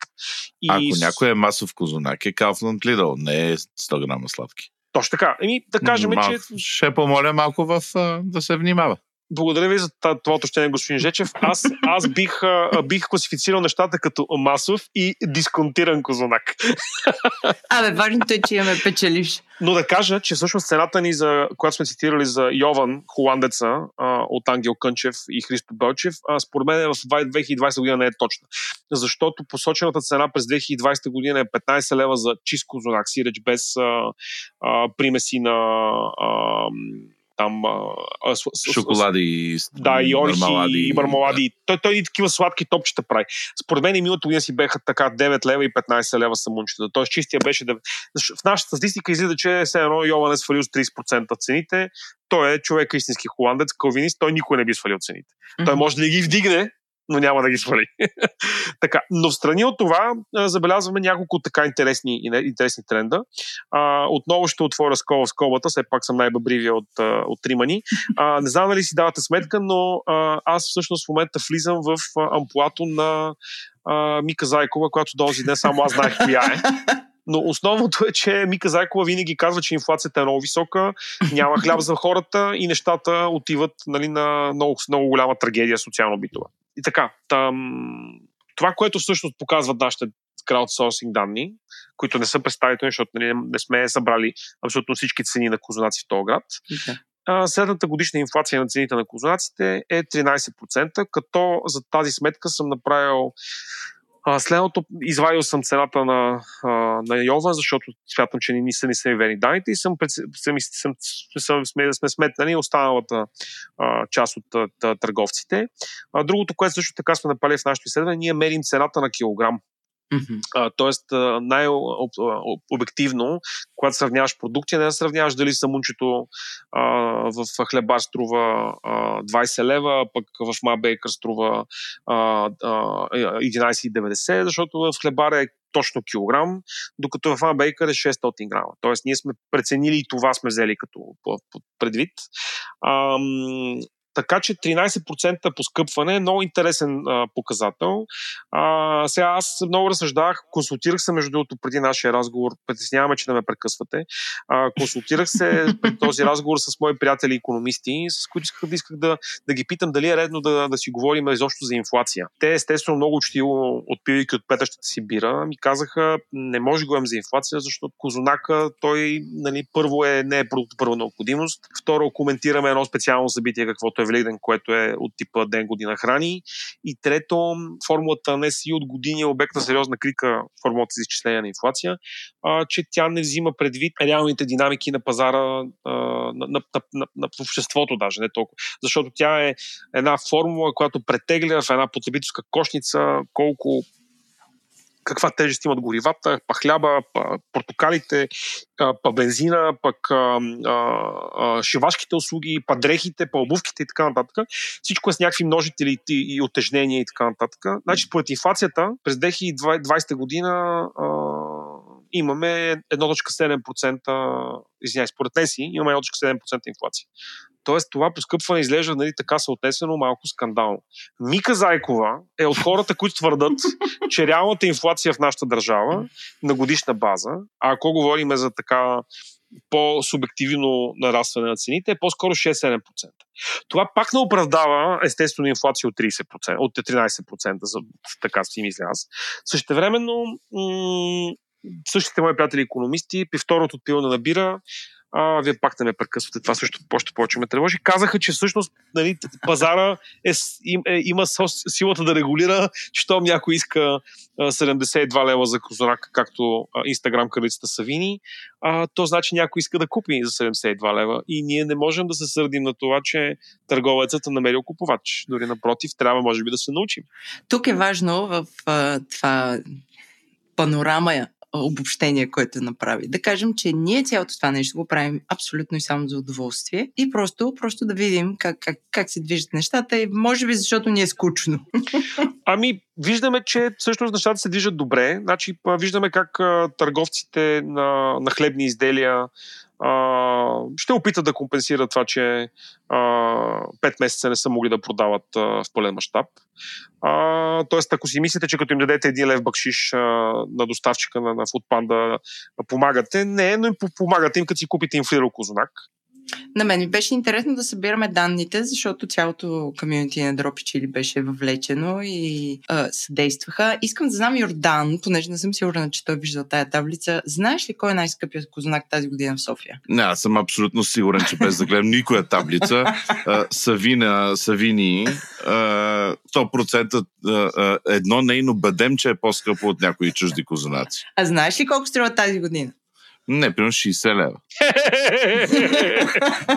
И... Ако някой е масов козунак е Kaufland Lidl, не е 100 грама сладки. Точно така. Еми, да кажем, Мал... че... Ще помоля малко в, да се внимава. Благодаря ви за това уточнение, господин Жечев. Аз, аз бих, бих класифицирал нещата като масов и дисконтиран козунак. Абе, важното е, че имаме печелиш. Но да кажа, че всъщност цената ни, за, която сме цитирали за Йован, холандеца, от Ангел Кънчев и Христо Белчев, според мен в 2020 година не е точна. Защото посочената цена през 2020 година е 15 лева за чист козунак, сиреч без а, а, примеси на а, там а, с, шоколади и да, и орехи мармалади, и мармалади. Да. Той, той и такива сладки топчета прави. Според мен и миналото година си беха така 9 лева и 15 лева самунчета. Тоест чистия беше... Да... В нашата статистика излиза, че все едно Йован е свалил с 30% цените. Той е човек истински холандец, калвинист, той никой не би свалил цените. Mm-hmm. Той може да ги вдигне, но няма да ги свали. <laughs> така, но в страни от това забелязваме няколко така интересни, интересни тренда. А, отново ще отворя скоба в скобата, все пак съм най-бъбривия от, от тримани. <laughs> А, не знам дали си давате сметка, но а, аз всъщност в момента влизам в амплуато на а, Мика Зайкова, която до този ден само аз знаех коя е. <laughs> Но основното е, че Мика Зайкова винаги казва, че инфлацията е много висока, няма хляб за хората и нещата отиват нали, на много, много голяма трагедия социално-битова. И така, там, това, което всъщност показват нашите краудсорсинг данни, които не са представителни, защото нали, не сме събрали абсолютно всички цени на козунаци в този град. Okay. Средната годишна инфлация на цените на козунаците е 13%, като за тази сметка съм направил а, следното, извадил съм цената на, а, на Йова, защото смятам, че не са ни са верни данните и съм, съм, съм, съм, сме, сме сметнали останалата а, част от а, търговците. А, другото, което също така сме напали в нашето изследване, ние мерим цената на килограм. Mm-hmm. тоест, най-обективно, когато сравняваш продукти, не да сравняваш дали самунчето а, в хлебар струва а, 20 лева, пък в Мабейкър струва а, а, 11,90, защото в хлебар е точно килограм, докато в Мабейкър е 600 грама. Тоест, ние сме преценили и това сме взели като предвид. Ам, така че 13% поскъпване е много интересен а, показател. А, сега аз много разсъждах, консултирах се между другото преди нашия разговор, притесняваме, че да ме прекъсвате. А, консултирах се преди този разговор с мои приятели економисти, с които исках да, исках да, да ги питам дали е редно да, да си говорим изобщо за инфлация. Те естествено много учтиво, отпивайки от петъщата си бира, ми казаха, не може да говорим за инфлация, защото козунака той нали, първо е, не е първа необходимост, второ коментираме едно специално събитие, каквото е Великден, което е от типа ден година храни. И трето, формулата на НСИ от години е обект на сериозна крика, формулата за изчисление на инфлация, а, че тя не взима предвид реалните динамики на пазара а, на, на, на, на обществото даже, не толкова. Защото тя е една формула, която претегля в една потребителска кошница колко каква тежест имат горивата, па хляба, па портокалите, па бензина, пък шивашките услуги, па дрехите, па обувките и така нататък. Всичко е с някакви множители и, отежнения и така нататък. Значи, според инфлацията, през 2020 година а, имаме 1.7%, извиняй, според си имаме 1.7% инфлация. Тоест това поскъпване изглежда нали, така съотнесено малко скандално. Мика Зайкова е от хората, които твърдат, <laughs> че реалната инфлация в нашата държава на годишна база, а ако говорим за така по-субективно нарастване на цените, е по-скоро 6-7%. Това пак не оправдава естествено инфлация от 30%, от 13%, за, така си мисля аз. Същевременно м- същите мои приятели економисти, при второто пилане на бира, а, вие пак да ме прекъсвате, това също още повече ме тревожи. Казаха, че всъщност нали, пазара е, им, е, има силата да регулира, щом някой иска а, 72 лева за козорак, както Инстаграм кралицата Савини, а, то значи някой иска да купи за 72 лева. И ние не можем да се сърдим на това, че търговецът е намерил купувач. Дори напротив, трябва може би да се научим. Тук е важно в а, това панорама обобщение, което направи. Да кажем, че ние цялото това нещо го правим абсолютно и само за удоволствие и просто, просто да видим как, как, как се движат нещата и може би защото ни е скучно. <laughs> Ами, виждаме, че всъщност нещата се движат добре. Значи, виждаме как търговците на, на хлебни изделия ще опитат да компенсират това, че а, 5 месеца не са могли да продават а, в пълен мащаб. Тоест, ако си мислите, че като им дадете един лев бакшиш а, на доставчика на, на Foodpanda, помагате, не, но им помагате им, като си купите инфлирал козунак. На мен ми беше интересно да събираме данните, защото цялото комьюнити на Дропичили беше въвлечено и а, съдействаха. Искам да знам Йордан, понеже не съм сигурна, че той вижда тая таблица. Знаеш ли кой е най-скъпият кознак тази година в София? Не, аз съм абсолютно сигурен, че без да гледам никоя таблица. А, Савина, Савини, а, 100% а, едно нейно бъдем, че е по-скъпо от някои чужди козунаци. А знаеш ли колко струва тази година? Не, примерно 60 лева.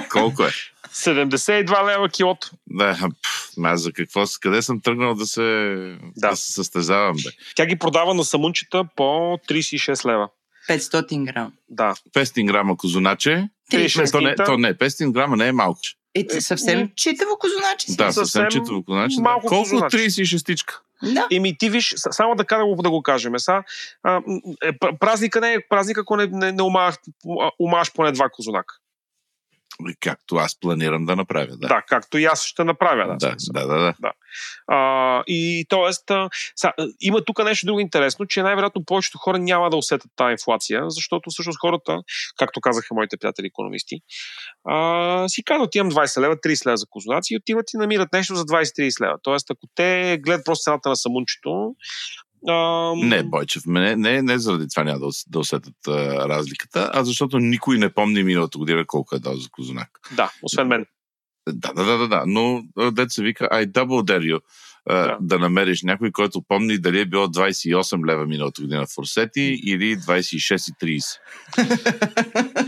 <laughs> Колко е? 72 лева килото. Да, пф, аз за какво, къде съм тръгнал да се, да. да се състезавам, бе? Тя ги продава на самунчета по 36 лева. 500 грам. Да. 500 грама козуначе. То не, то не, 500 грама не е малко. Е, съвсем читаво козуначе. Да, съвсем читаво козуначе. Малко Колко 36-тичка? Да. Еми ти виж, само да, да, го, да го кажем. Са, а, е, празника не е празник, ако не, не, не умаш, умаш поне два козунака. Както аз планирам да направя. Да, да както и аз ще направя. Да, да, да. да, да. А, и т.е. Има тук нещо друго интересно, че най-вероятно повечето хора няма да усетят тази инфлация, защото всъщност хората, както казаха моите приятели економисти, а, си казват, имам 20 лева, 30 лева за козунаци и отиват и намират нещо за 20-30 лева. Тоест, ако те гледат просто цената на самунчето, Ам... Не, Бойчев, не, не, не заради това няма да, да усетят а, разликата, а защото никой не помни миналата година колко е дал за Козунак. Да, освен мен. Да, да, да, да, да. но се вика I double dare you да. да намериш някой, който помни дали е било 28 лева миналата година в Форсети или 26,30.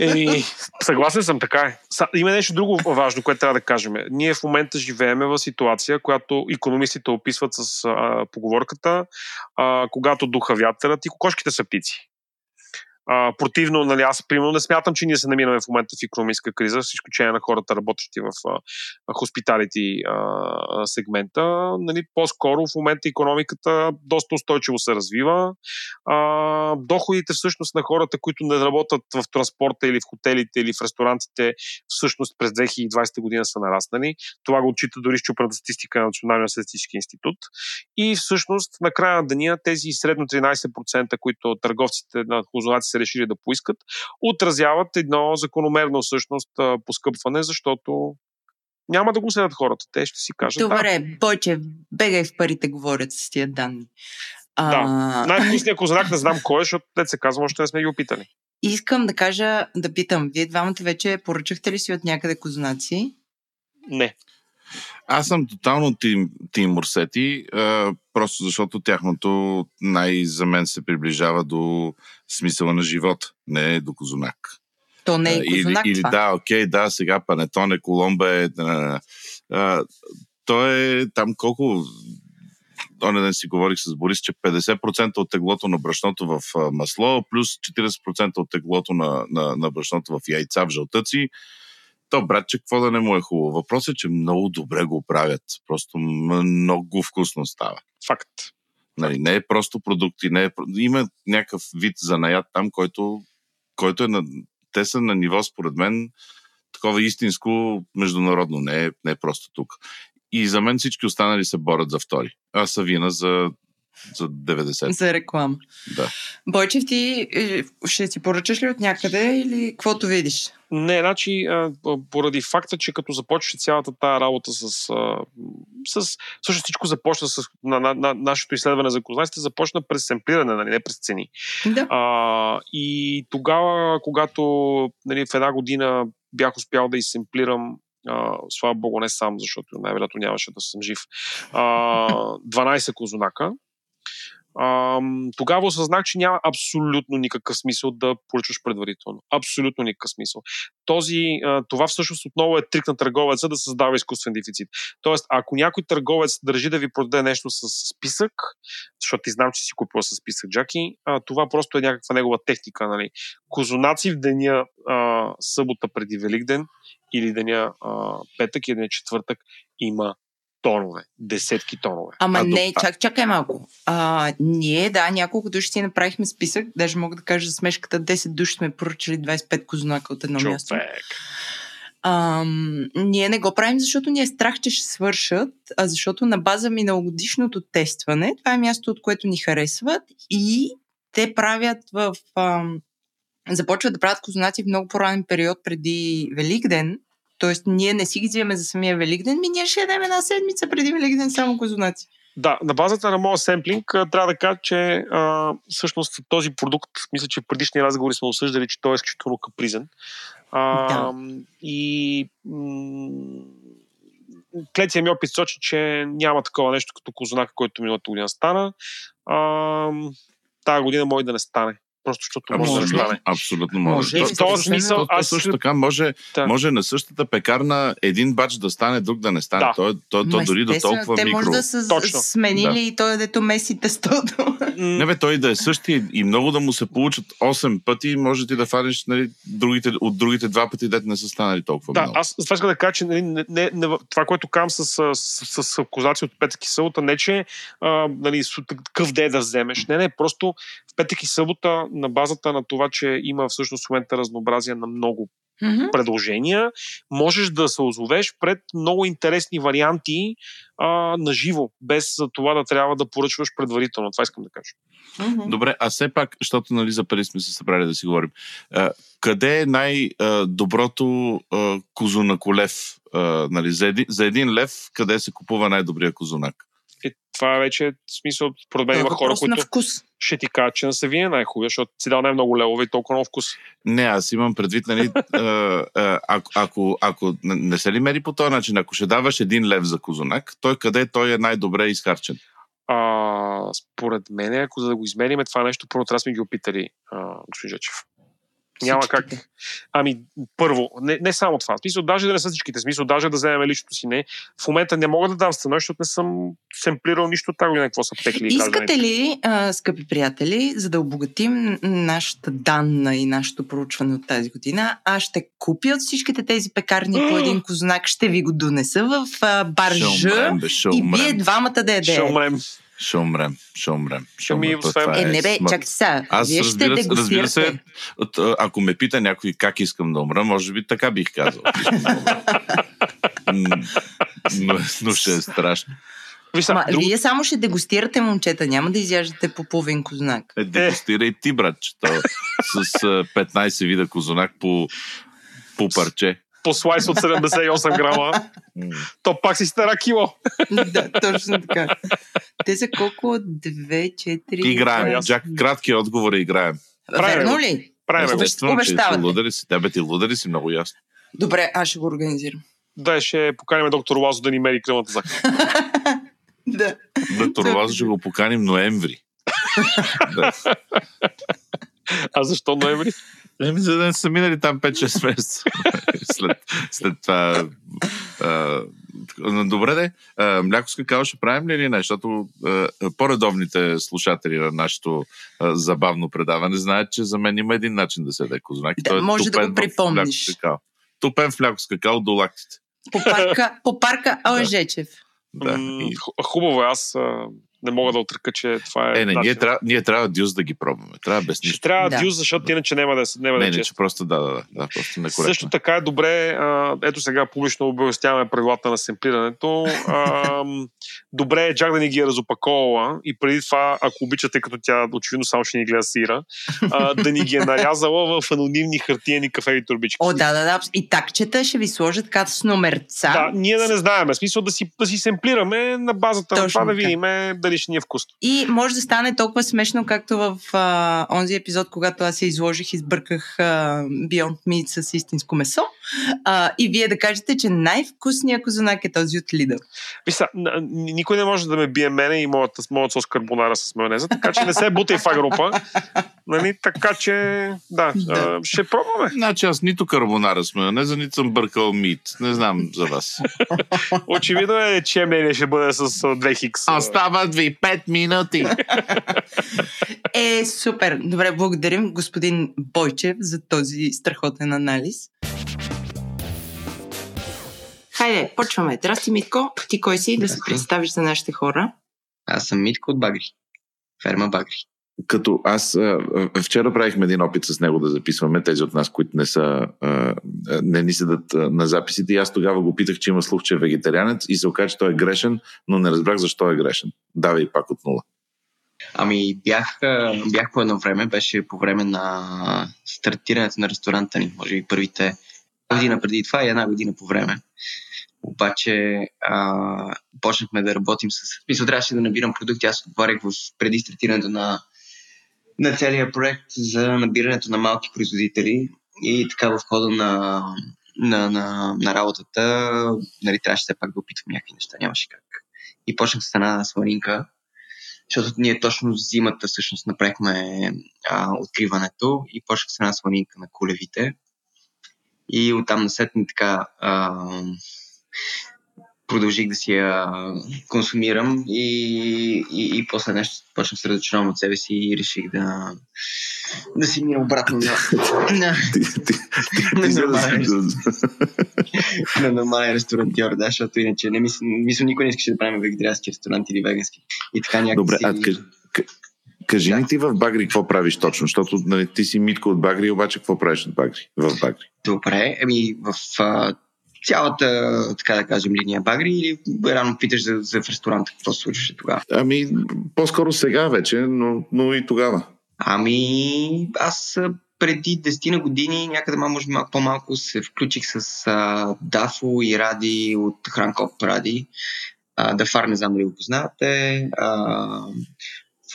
<laughs> Еми, съгласен съм, така е. Има нещо друго важно, което трябва да кажем. Ние в момента живееме в ситуация, която економистите описват с а, поговорката, а, когато духа вятърът и кокошките са птици. А, противно, нали, аз примерно не смятам, че ние се намираме в момента в економическа криза, с изключение на хората, работещи в хоспиталити сегмента. Нали, по-скоро в момента економиката доста устойчиво се развива. А, доходите всъщност на хората, които не работят в транспорта или в хотелите или в ресторантите, всъщност през 2020 година са нараснали. Това го отчита дори щупната статистика на Националния статистически институт. И всъщност на края на деня тези средно 13%, които търговците на се решили да поискат, отразяват едно закономерно всъщност поскъпване, защото няма да го следят хората. Те ще си кажат. Добре, да. Бойче, бегай в парите, говорят с тия данни. А... Да. Най-вкусният кознак не знам кой е, защото те се казвам, още не сме ги опитали. Искам да кажа, да питам, вие двамата вече поръчахте ли си от някъде кознаци? Не. Аз съм тотално тим, тим Мурсети, а, просто защото тяхното най- за мен се приближава до смисъла на живота, не до Козунак. То не е Козунак Или, или да, окей, да, сега Панетоне, Коломба е... А, а, то е там колко... Оне ден си говорих с Борис, че 50% от теглото на брашното в масло, плюс 40% от теглото на, на, на брашното в яйца в жълтъци, то, братче, какво да не му е хубаво? Въпросът е, че много добре го правят. Просто много вкусно става. Факт. Нали, не е просто продукти, не е... има някакъв вид занаят там, който, който е на... Те са на ниво, според мен, такова истинско международно, не е, не е просто тук. И за мен всички останали се борят за втори. Аз са вина за за 90. За реклама. Да. Бойчев, ти е, ще си поръчаш ли от някъде или каквото видиш? Не, значи, поради факта, че като започва цялата тази работа с, с също всичко започна с на, на, на, нашето изследване за кознаците, започна през семплиране, нали, не през цени. Да. А, и тогава, когато нали, в една година бях успял да изсемплирам Uh, слава богу, не сам, защото най-вероятно нямаше да съм жив. Uh, 12 козунака а, тогава осъзнах, че няма абсолютно никакъв смисъл да поръчваш предварително. Абсолютно никакъв смисъл. Този, а, това всъщност отново е трик на търговеца да създава изкуствен дефицит. Тоест, ако някой търговец държи да ви продаде нещо с списък, защото ти знам, че си купила с списък Джаки, а, това просто е някаква негова техника. Нали? Козунаци в деня а, събота преди Великден или деня а, петък и деня четвъртък има тонове, десетки тонове. Ама А, не, до- чак, чакай малко. А, ние, да, няколко души си направихме списък, даже мога да кажа за смешката, 10 души сме поръчали 25 козунака от едно място. Човек. Ам, ние не го правим, защото ни е страх, че ще свършат, а защото на база миналогодишното тестване, това е място, от което ни харесват и те правят в... Ам, започват да правят козунаци в много по-ранен период преди Великден, Тоест, ние не си ги взимаме за самия Великден, ми ние ще ядем една седмица преди Великден само козунаци. Да, на базата на моят семплинг трябва да кажа, че а, всъщност този продукт, мисля, че в предишни разговори сме осъждали, че той е изключително капризен. А, Да. И м- клетия ми опит сочи, че няма такова нещо като козунака, който миналата година стана. А, тази година може да не стане. Просто защото може да стане. Абсолютно може. Може. То- В В то- този смисъл, то- то аз също така може, Да. може на същата пекарна един бач да стане, друг да не стане. Да. То, то, то дори до толкова Те микро. може да са Точно. сменили Да. и той дето меси тестото. Не бе, той да е същия и много да му се получат 8 пъти, може ти да фанеш нали, другите, от другите два пъти, дете не са станали толкова Да, много. аз това искам да кажа, че нали, не, не, не, това, което казвам с, с, с, с козаци от петък и събота, не че а, нали, такъв де да вземеш. Не, не, просто петък и събота на базата на това, че има всъщност в момента разнообразие на много Мгм. предложения, можеш да се озовеш пред много интересни варианти а, на живо, без за това да трябва да поръчваш предварително. Това искам да кажа. Мгм. Добре, а все пак, защото нали, за пари сме се събрали да си говорим, а, къде е най-доброто козунаколев? А, нали, за, един, за един лев, къде се купува най-добрия козунак? Е, това е вече в смисъл, според мен е има хора, които вкус. ще ти кажат, че на Севия е най-хубавия, защото си дал най-много левове и толкова много вкус. Не, аз имам предвид, нали, <laughs> а, а, ако, ако, ако не се ли мери по този начин, ако ще даваш един лев за козунак, той къде той е най-добре изхарчен? А, според мен, ако за да го измериме това нещо, първо трябва да сме ги опитали, господин Жечев. Няма как. Ами, първо, не, не само това. В смисъл, даже да не са всичките. В смисъл, даже да вземем личното си не. В момента не мога да дам становище, защото не съм семплирал нищо от тази година, какво са пекли. Искате ли, а, скъпи приятели, за да обогатим нашата данна и нашето проучване от тази година, аз ще купя от всичките тези пекарни по един <gasps> кознак, ще ви го донеса в а, баржа умрем, бе, и вие двамата да Ще ядете. Ще умрем, ще умрем. Ще Ами, умрем. То освен- това Е, не бе, чакайте сега. Аз Вие ще разбира, се- разбира се, ако ме пита някой как искам да умра, може би така бих казал. Но, но ще е страшно. Виж, сега, Ама, друго, вие само ще дегустирате, момчета, няма да изяждате по половин кознак. Е, дегустирай ти, братче. То, с а, 15 вида козунак по, по парче. По слайс от 78 грама, то пак си стара кило. да, точно така. Те са колко? Две, четири... Играем. Джак, кратки отговори играем. Верно ли? Правим го. Естествено, че си. Ти лудари си много ясно. Добре, аз ще го организирам. Да, ще поканим доктор Лазо да ни мери кръвната захар. <laughs> Да. Доктор Лазо ще го поканим ноември. <laughs> да. А защо ноември? Еми, за да не са минали там 5-6 <laughs> месеца. след, след това... А, добре де, а, мляко с какао ще правим ли или не? Защото а, по-редовните слушатели на нашето а, забавно предаване знаят, че за мен има един начин да се яде кознак. Да, е може да го припомниш. Тупен в мляко с какао до лактите. По парка, по парка Алжечев. <laughs> Да. Ху- Хубаво е, аз а, не мога да отръка, че това е. е, не, ние, трябва, ние трябва дюз да ги пробваме. Трябва без Ще нищо. трябва Да. да. дюз, защото иначе няма да, е- няма да Не, е не, често. че просто да, да, да, да просто некоректно. Също така е добре, а, ето сега публично обявяваме правилата на семплирането. А, добре е Джак да ни ги е разопаковала и преди това, ако обичате, като тя очевидно само ще ни гледа сира, а, да ни ги е нарязала в анонимни хартиени кафеви турбички. О, да, да, да. И такчета ще ви сложат така с номерца. Да, ние да не знаем. Смисъл да си, да си семплираме на базата на Точно това да видим дали е вкусно. И може да стане толкова смешно, както в а, онзи епизод, когато аз се изложих и сбърках а, Beyond Meat с истинско месо. А, и вие да кажете, че най-вкусният козунак е този от Lidl. Мисля, никой не може да ме бие мене и моят, моят сос карбонара с майонеза, така че не се бутай в група. Нали, така че, да, да. ще пробваме. Значи аз нито карбонара с майонеза, нито съм бъркал мит. Не знам за вас. <laughs> Очевидно е, че мнение ще бъде с 2 хикс. Остават ви 5 минути. е, супер. Добре, благодарим господин Бойчев за този страхотен анализ. Хайде, почваме. Здрасти, Митко. Ти кой си? Да се представиш за нашите хора. Аз съм Митко от Багри. Ферма Багри. Като аз вчера правихме един опит с него да записваме, тези от нас, които не са не ни седат на записите и аз тогава го питах, че има слух, че е вегетарианец и се оказа, че той е грешен, но не разбрах защо е грешен. Давай пак от нула. Ами бях, бях по едно време, беше по време на стартирането на ресторанта ни, може би първите година преди това и една година по време. Обаче а, почнахме да работим с... Мисля, трябваше да набирам продукти. Аз отговарях в преди стартирането на, на целия проект за набирането на малки производители и така в хода на, на, на, на работата нали, трябваше все пак да опитвам някакви неща. Нямаше как. И почнах с една сланинка, защото ние точно зимата всъщност направихме а, откриването и почнах с една сланинка на кулевите. И оттам насетне така а, продължих да си я консумирам и, и, и после нещо почнах се разочаровам от себе си и реших да, да си мина обратно на, на, <laughs> на нормален ресторантьор, да, защото иначе не мисля, мисля никой не искаше да правим вегетариански ресторант или вегански. И така някакси... Добре, а кажи, кажи ми ти в Багри какво правиш точно, защото нали, ти си Митко от Багри, обаче какво правиш от Багри, в Багри? Добре, ами в цялата, така да кажем, линия Багри или рано питаш за, за в ресторанта, какво се случваше тогава? Ами, по-скоро сега вече, но, но и тогава. Ами, аз преди 10 на години, някъде може би малко по-малко, се включих с а, Дафо и Ради от Хранкоп Ради. А, Дафар, не знам дали го познавате. А,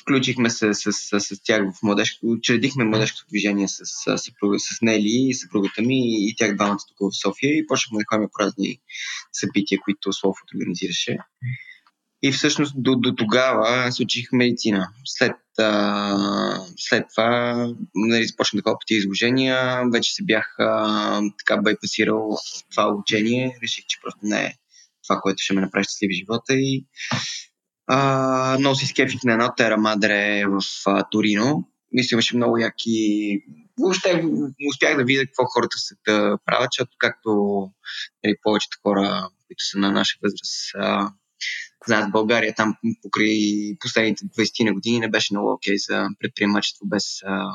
включихме се с, с, с тях в младежко, учредихме младежкото движение с, с, с, Нели и съпругата ми и тях двамата тук в София и почнахме да ходим по разни събития, които Слофът организираше. И всъщност до, до тогава се учих медицина. След, а, след това нали, започнах да ходя по тези изложения. Вече се бях а, така байпасирал това обучение. Реших, че просто не е това, което ще ме направи щастлив живота и а, много си скефих на едно Тера Мадре в а, Торино. Мисля, имаше много яки... Въобще успях да видя какво хората се да правят, защото както нали, повечето хора, които са на наша възраст, а, знаят България там покрай последните 20 на години не беше много окей okay за предприемачество без а,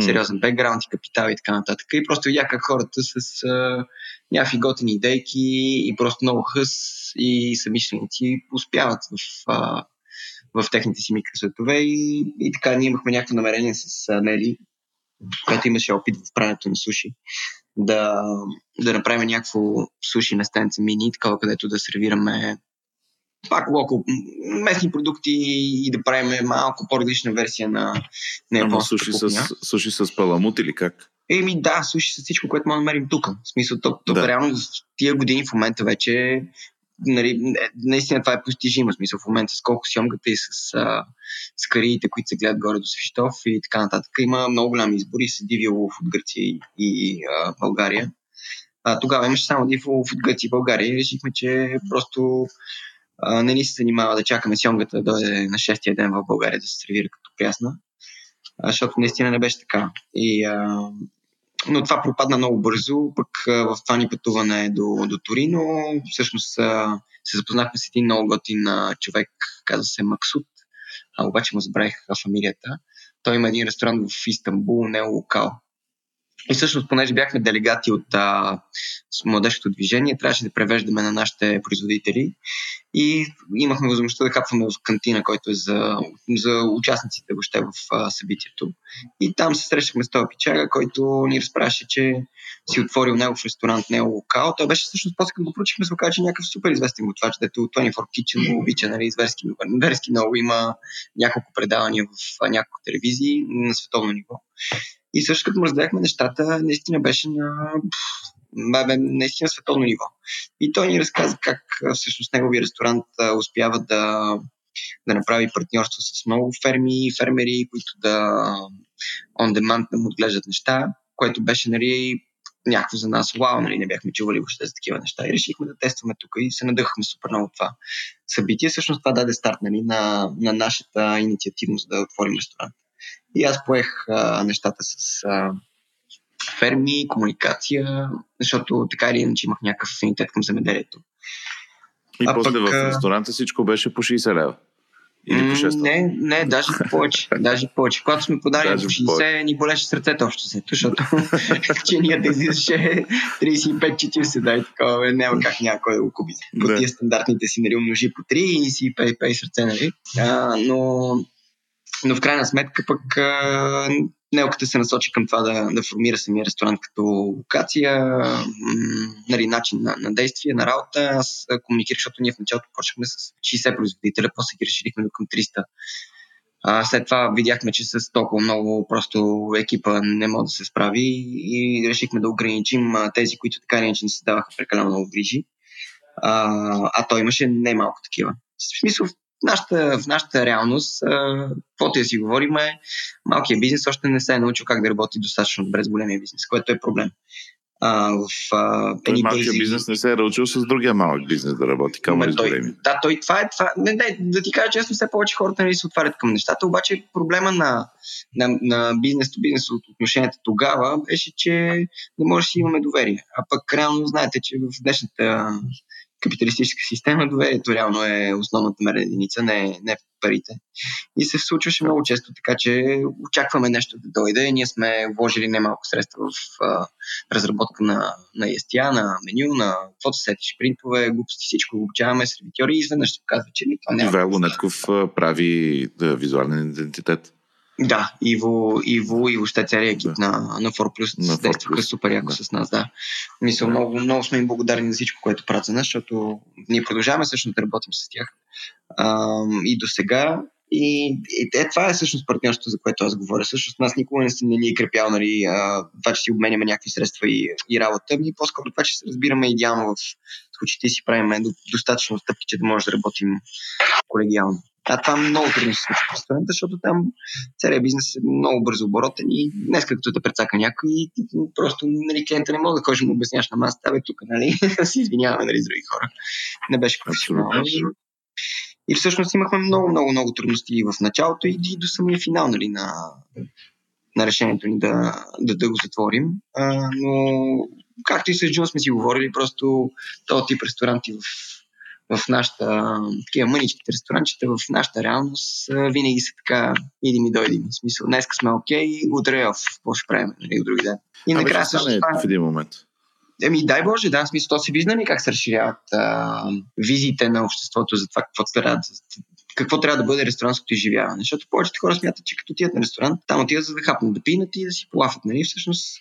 сериозен бекграунд и капитал и така нататък. И просто видях как хората с а, някакви готини идейки и просто много хъс и самишленици успяват в, а, в техните си микросветове и, и така ние имахме някакво намерение с а, Нели, която имаше опит в правенето на суши, да, да направим някакво суши на стенца мини, такова където да сервираме пак локо, местни продукти и да правим малко по-различна версия на, на Ама суши с, суши с паламут или как? Еми да, суши с всичко, което може да намерим тук. В смисъл, то, то да. реално в тия години в момента вече нали, наистина това е постижимо. В смисъл в момента с колко сьомката и с, а, с кариите, които се гледат горе до Свищов и така нататък. Има много голям избор и с Диви Лов от Гърция и, и а, България. А, тогава имаше само Диви Лов от Гърция и България и решихме, че просто не ни се занимава да чакаме сьонгата да дойде на шестия ден в България да се сервира като прясна, защото наистина не беше така. И, а, но това пропадна много бързо, пък а, в това ни пътуване до, до Торино, всъщност а, се запознахме с един много готин а, човек, казва се Максут, а, обаче му забравих фамилията. Той има един ресторант в Истанбул, не е локал. И всъщност, понеже бяхме делегати от а, младежкото движение, трябваше да превеждаме на нашите производители. И имахме възможността да хапваме в кантина, който е за, за участниците въобще в а, събитието. И там се срещахме с този пичага, който ни разпраше, че си отворил негов ресторант, него локал. Той беше всъщност, после като го проучихме, се оказа, че някакъв супер известен готвач, дето 24 Kitchen го обича, нали, зверски, зверски много. Има няколко предавания в няколко телевизии на световно ниво. И също като му разгледахме нещата, наистина беше на наистина световно ниво. И той ни разказа как всъщност неговия ресторант успява да, да направи партньорство с много ферми, фермери, които да on demand да му отглеждат неща, което беше нали, някакво за нас вау, нали, не бяхме чували въобще за такива неща и решихме да тестваме тук и се надъхахме супер много това събитие. Всъщност това даде старт нали, на, на нашата инициативност да отворим ресторант. И аз поех а, нещата с а, ферми, комуникация, защото така или иначе имах някакъв афинитет към земеделието. И а после пък, в ресторанта всичко беше по 60 лева. Или по 600? Не, не, даже <laughs> повече. даже повече. Когато сме подали по 60, повече. ни болеше сърцето общо се, защото <laughs> чинията излизаше 35-40, да, и такова, няма как някой да го купи. По да. тия стандартните си, нали, умножи по 3 и си пей, пей сърце, нали. А, но, но в крайна сметка пък а, Нелката се насочи към това да, да формира самия ресторант като локация, нали, начин на, на действие, на работа. Аз комуникирах, защото ние в началото почнахме с 60 производителя, после ги разширихме до към 300. А, след това видяхме, че с толкова много просто екипа не може да се справи и решихме да ограничим тези, които така иначе не се даваха прекалено много грижи. А, а той имаше немалко такива. В смисъл, нашата, в нашата реалност, каквото да си говорим, е, малкият бизнес още не се е научил как да работи достатъчно добре с големия бизнес, което е проблем. А, в, а, той малкият бизнес не се е научил с другия малък бизнес да работи към с големи. Да, той това е. Това, не, не, да ти кажа честно, все повече хората не нали, се отварят към нещата, обаче проблема на, на, на бизнес-то бизнес от отношенията тогава беше, че не може да си имаме доверие. А пък реално знаете, че в днешната капиталистическа система, доверието реално е основната мерна единица, не, не парите. И се случваше много често, така че очакваме нещо да дойде. Ние сме вложили немалко средства в а, разработка на, на естия, на меню, на каквото сетиш, принтове, глупости, всичко обучаваме, сервитьори и изведнъж се казва, че ни това няма. Ивайло Нетков прави да, визуален идентитет. Да, Иво, Иво и въобще целият екип да. на, на 4 Plus действаха супер яко да. с нас, да. Мисля, много, много сме им благодарни за всичко, което правят за нас, защото ние продължаваме също да работим с тях. А, и до сега. И, и е, това е всъщност партньорството, за което аз говоря. Всъщност нас никога не, не ни е крепял, нали, а, това, че си обменяме някакви средства и, и работа, ми по-скоро това, че се разбираме идеално в случаите си правим достатъчно стъпки, че да може да работим колегиално. А това много трудно се случва в ресторента, защото там целият бизнес е много бързо оборотен и днес като те прецака някой, просто нали, клиента не може да ходиш му обясняваш на масата, бе тук, нали, <laughs> си извиняваме нали, с други хора. Не беше професионално. И всъщност имахме много, много, много трудности в началото и, и до самия финал нали, на, на решението ни да, да, да го затворим. А, но както и с Джун сме си говорили, просто този тип ресторанти в в нашата, такива мъничките ресторанчета, в нашата реалност винаги са така, иди ми, дойди ми. В смисъл, днес сме окей, okay, утре е какво ще правим, нали, други ден. И накрая също това... в един момент. Еми, дай Боже, да, в смисъл, то се вижда ли как се разширяват а, визиите на обществото за това какво трябва, какво трябва да бъде ресторантското изживяване. Защото повечето хора смятат, че като отидат на ресторант, там отидат за да хапнат, да пинат и да си полафат. Нали? Всъщност,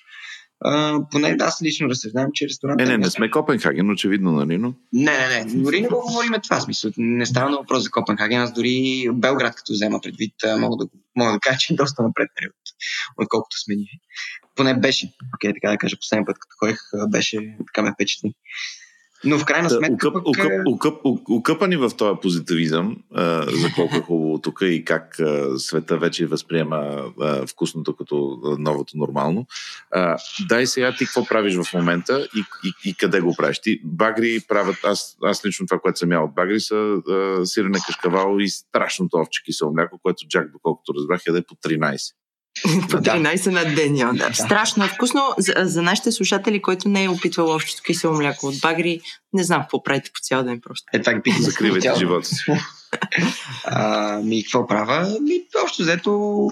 а, поне аз лично разсъждавам, че ресторант. Не, не, не сме Копенхаген, очевидно, нали? Но... Не, не, не. Дори не го говорим това. Смисъл. Не става на въпрос за Копенхаген. Аз дори Белград, като взема предвид, мога да, мога да кажа, че е доста напред, нали, от, отколкото сме ние. Поне беше. Окей, okay, така да кажа, последния път, като ходих, беше така ме впечатли. Но в крайна сметка. Укъп, пък... укъп, укъп, укъпани в този позитивизъм, а, за колко е хубаво тук и как а, света вече възприема а, вкусното като новото нормално. А, дай сега ти какво правиш в момента и, и, и къде го правиш? Ти багри правят, аз, аз лично това, което съм ял от багри, са а, сирене кашкавал и страшното овче кисело мляко, което Джак, доколкото разбрах, яде по 13. <laughs> По 13 на ден, да. да. Страшно е вкусно. За, за нашите слушатели, който не е опитвал общото кисело мляко от багри, не знам какво правите по цял ден просто. Е, това ги Закривайте живота си. <laughs> а, ми, какво правя? Ми, общо взето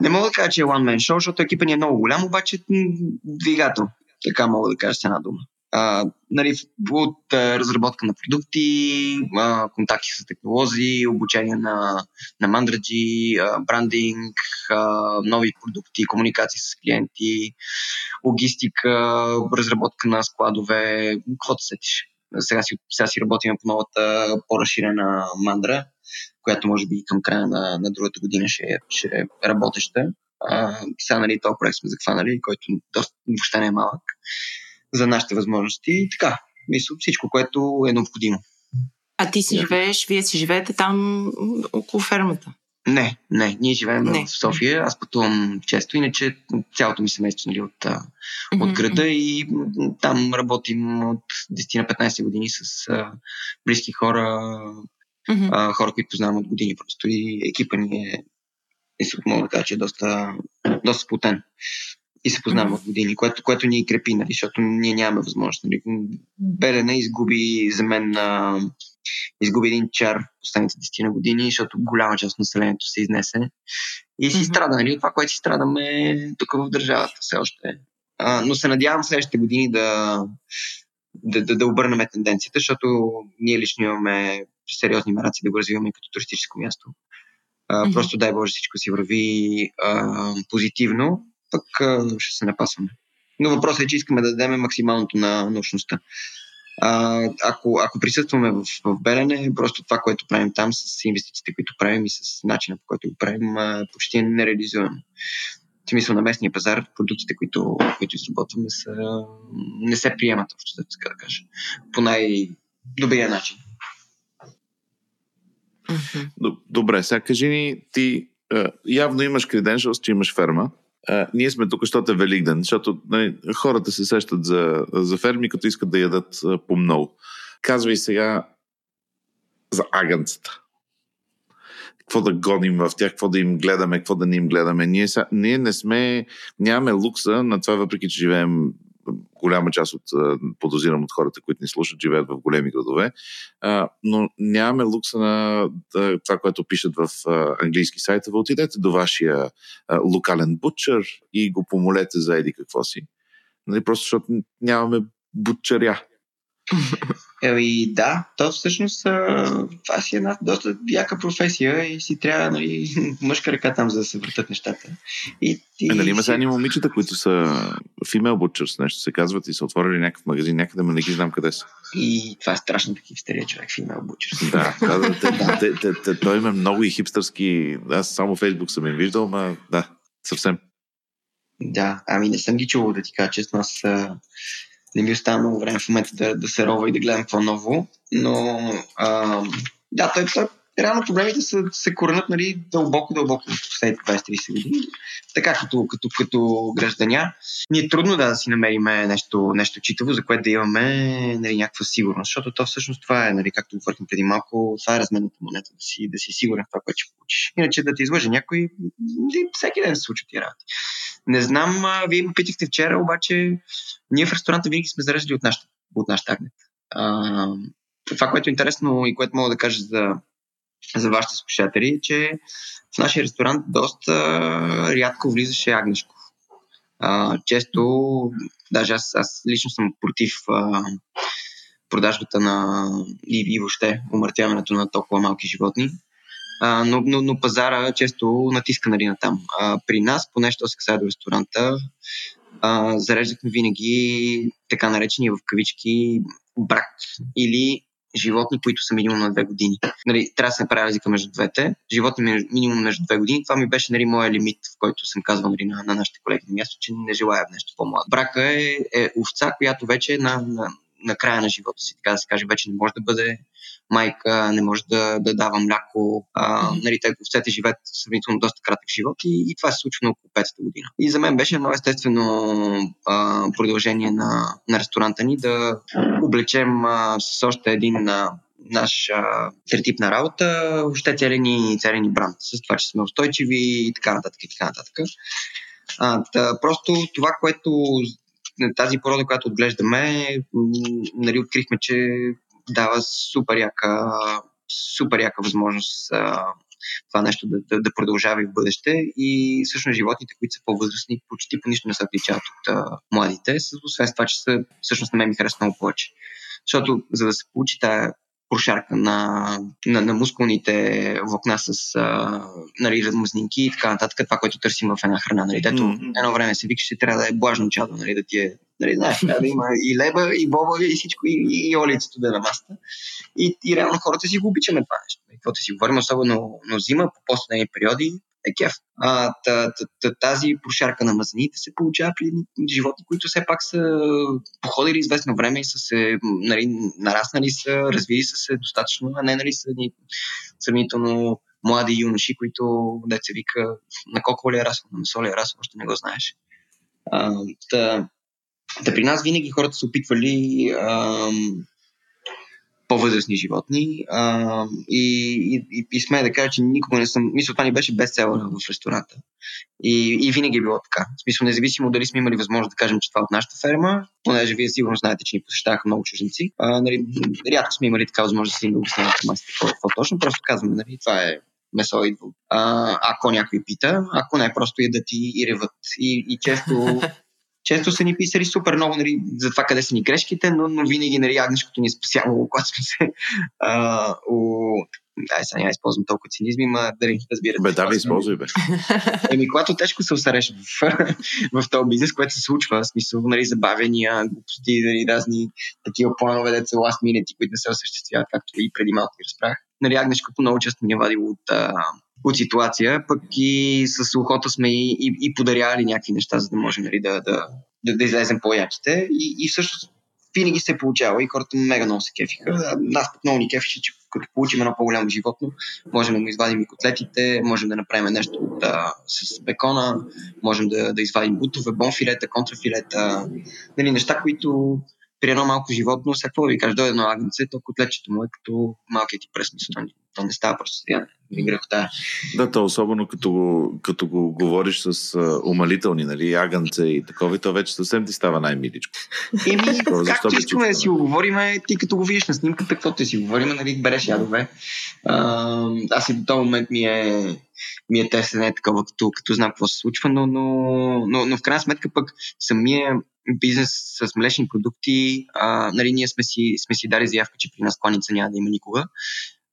не мога да кажа, че е one man show, защото екипа ни е много голям, обаче двигател. Така мога да кажа с една дума. Нали, от разработка на продукти, контакти с технологии, обучение на, на мандраджи, брандинг, нови продукти, комуникации с клиенти, логистика, разработка на складове, каквото сетиш. Сега си, сега си работим по новата по-разширена мандра, която може би към края на, на другата година ще, ще е работеща. А, сега нали, този проект сме захванали, който доста, въобще не е малък за нашите възможности. И така, мисля, всичко, което е необходимо. А ти си живееш, вие си живеете там около фермата? Не, не. Ние живеем не. в София. Аз пътувам често. Иначе цялото ми семейство нали, от, mm-hmm. от града и там работим от 10 на 15 години с а, близки хора, mm-hmm. а, хора, които познавам от години просто. И екипа ни е, мога да кажа, че е доста, доста сплутен и се познаваме mm-hmm. от години, което, което ни крепи, нали, защото ние нямаме възможност. Нали. Белене изгуби за мен на изгуби един чар последните 10 на години, защото голяма част от населението се изнесе. И си mm-hmm. страда, нали? Това, което си страдаме тук в държавата все още. А, но се надявам следващите години да, да, да, да обърнем тенденцията, защото ние лично имаме сериозни мараци да го развиваме като туристическо място. А, mm-hmm. Просто дай Боже всичко си върви а, позитивно пък ще се напасваме. Но въпросът е, че искаме да дадем максималното на научността. А, ако, ако присъстваме в, в Белене, просто това, което правим там с инвестициите, които правим и с начина по който го правим, почти не реализуем. В смисъл на местния пазар, продуктите, които, които изработваме, са, не се приемат общо, така да кажа. По най-добрия начин. Добре, сега кажи ни, ти явно имаш креденшалс, че имаш ферма. А, ние сме тук, защото е Великден, защото нали, хората се сещат за, за ферми, като искат да ядат по-много. Казвай сега за агънцата. Какво да гоним в тях, какво да им гледаме, какво да не им гледаме. Ние, са, ние не сме, нямаме лукса на това, въпреки че живеем голяма част от, подозирам от хората, които ни слушат, живеят в големи градове, но нямаме лукса на това, което пишат в английски сайтове. Отидете до вашия локален бутчер и го помолете за еди какво си. Нали, просто защото нямаме бутчеря. Еми <laughs> да, то всъщност това си е една доста яка професия и си трябва нали, <laughs> мъжка ръка там, за да се въртат нещата. И, и, е, нали има сега момичета, които са female butchers, нещо се казват и са отворили някакъв магазин някъде, но не ги знам къде са. И това е страшно такива стария човек, female butchers. Да, <laughs> казвате, той има много и хипстърски, аз само Фейсбук съм им виждал, но да, съвсем. Да, ами не съм ги чувал да ти кажа честно, аз не ми остава много време в момента да, да се рова и да гледам какво ново, но а, да, той, той реално проблемите са, се коренят нали, дълбоко, дълбоко в последните 20-30 години. Така като, като, като гражданя, ни е трудно да, да си намерим нещо, нещо читаво, за което да имаме нали, някаква сигурност, защото то всъщност това е, нали, както говорихме преди малко, това е разменната монета, да си, да си сигурен в това, което ще получиш. Иначе да ти излъже някой, всеки ден се случват тия работи. Не знам, вие ме питахте вчера, обаче ние в ресторанта винаги сме заразили от нашата, от нашата агнет. А, това, което е интересно и което мога да кажа за, за вашите слушатели, е, че в нашия ресторант доста рядко влизаше агнешко. А, често, даже аз, аз лично съм против а, продажбата на и, и въобще умъртяването на толкова малки животни. А, но, но, но пазара често натиска нали, на там. А, при нас, поне що се касае до ресторанта, а, зареждахме винаги така наречени в кавички брак или животни, които са минимум на две години. Нали, трябва да се направи разлика между двете. Животни минимум между две години. Това ми беше нали, моя лимит, в който съм казвал нали, на, на нашите колеги на място, че не желая нещо по-младо. Брака е, е овца, която вече е на, на, на края на живота си, така да се каже, вече не може да бъде майка, не може да, да дава мляко. А, нали, те овцете живеят сравнително доста кратък живот и, и това се случва на около 5-та година. И за мен беше едно естествено а, продължение на, на ресторанта ни да облечем а, с още един а, наш а, третипна работа, въобще целият ни, целият ни бранд, с това, че сме устойчиви и така нататък и така нататък. А, да, просто това, което тази порода, която отглеждаме, нали, открихме, че дава супер яка, супер яка възможност а, това нещо да, да, да продължава и в бъдеще. И всъщност животните, които са по-възрастни, почти по нищо не се отличават от а, младите, освен това, че са, всъщност на мен ми харесва много повече. Защото за да се получи тая прошарка на, на, на мускулните влакна с а, нали, размазнинки и така нататък, това, което търсим в една храна. Нали. Дето mm-hmm. едно време се викаше, трябва да е блажно чадо, нали, да ти е, нали, знаеш, трябва да има и леба, и боба, и всичко, и, и, и олицето да е на маста. И, и реално хората си го обичаме това нещо. Каквото си говорим, особено но зима, по по периоди, е кеф. А, та, та, та, тази прошарка на мазнините се получава при животни, които все пак са походили известно време и са се нали, нараснали са, развили са се достатъчно, а не нали са ни сравнително млади юноши, които деца вика на колко ли е расъл, на месо ли е расъл, още не го знаеш. А, та, та при нас винаги хората са опитвали а, по-възрастни животни. А, и, и, и сме да кажа, че никога не съм. Мисля, това ни беше безцелър в ресторанта. И, и винаги е било така. В смисъл, независимо дали сме имали възможност да кажем, че това е от нашата ферма, понеже вие сигурно знаете, че ни посещаваха много чужденци. А, нали, рядко сме имали така възможност да си да обясняваме какво, какво точно. Просто казваме, нали, това е месо идва. А, ако някой пита, ако не, просто ядат и, и реват. И, и често <laughs> често са ни писали супер много нали, за това къде са ни грешките, но, но винаги нали, агнешкото ни е спасявало, <laughs> когато сме се а, у... Ай, сега няма използвам толкова цинизми, ма дали разбирате. Бе, да, използвай, бе. <laughs> Еми, когато тежко се усареш в, <laughs> в този бизнес, което се случва, в смисъл, нали, забавения, глупости, нали, разни такива планове, деца last minute, които не се осъществяват, както и преди малко ви разправях. Нали, агнешкото много често ни е вадило от, а, от ситуация, пък и с ухото сме и, и, и подаряли някакви неща, за да можем нали, да, да, да, да излезем по-яките. И, и всъщност винаги се е получава и хората мега много се кефиха. Нас пък много ни кефише, че като получим едно по-голямо животно, можем да му извадим и котлетите, можем да направим нещо да, с бекона, можем да, да извадим бутове, бонфилета, контрафилета, нали, неща, които при едно малко животно, всяко да ви кажа, дойде едно агнце, то котлечето му е като малкият ти пръст, то не става просто стояне. Грехота. Да, то особено като го, като го говориш с а, умалителни, нали, агънце и такова, то вече съвсем ти става най-миличко. Еми, <laughs> както искаме да си го говорим, ти като го видиш на снимката, каквото си говорим, нали, береш ядове. А, аз и до този момент ми е, ми е тесене такова, като, като знам какво се случва, но, но, но, но в крайна сметка пък самия бизнес с млечни продукти, а, нали, ние сме си, сме си дали заявка, че при нас кланица няма да има никога.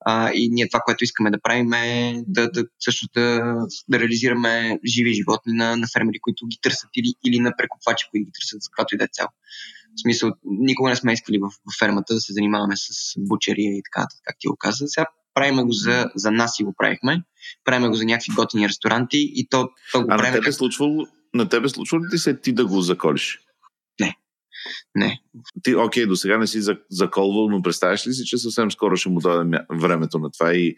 А, и ние това, което искаме да правим е да, да, също да, да реализираме живи животни на, на фермери, които ги търсят или, или на прекупвачи, които ги търсят за каквато и да е цел. В смисъл, никога не сме искали в, в фермата да се занимаваме с бучерия и така, как ти го каза. Сега правим го за, за нас и го правихме. Правим го за някакви готини ресторанти и то, то го а правим. На тебе, случвало, на тебе случва ли ти се ти да го заколиш? Не. Не. Ти, окей, до сега не си заколвал, но представяш ли си, че съвсем скоро ще му дойде времето на това и,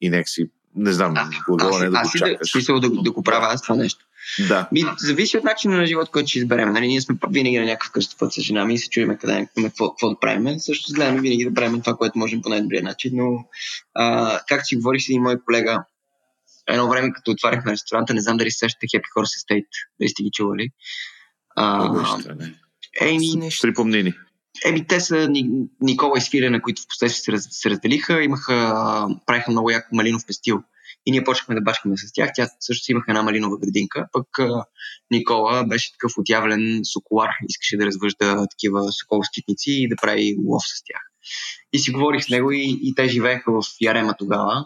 и нека си, не знам, глагола не да го чакаш. Аз да, да, да го правя аз това нещо. Да. Ми, зависи от начина на живот, който ще изберем. Нали, ние сме винаги на някакъв кръстопът с жена ми и се чуем къде какво, какво да правим. Също гледаме винаги да правим това, което можем по най-добрия начин. Но, а, както си говорих с един мой колега, едно време, като отваряхме ресторанта, не знам дали сещате Happy Horse Estate, дали сте ги чували. А, Еми, припомни ни. Еми, те са Никола и Свирена, които в последствие се, се разделиха, имаха, правиха много яко малинов пестил. И ние почнахме да бачкаме с тях. Тя също си имаха една малинова градинка. Пък Никола беше такъв отявлен соколар. Искаше да развъжда такива соколоскитници и да прави лов с тях. И си говорих с него и, и те живееха в Ярема тогава.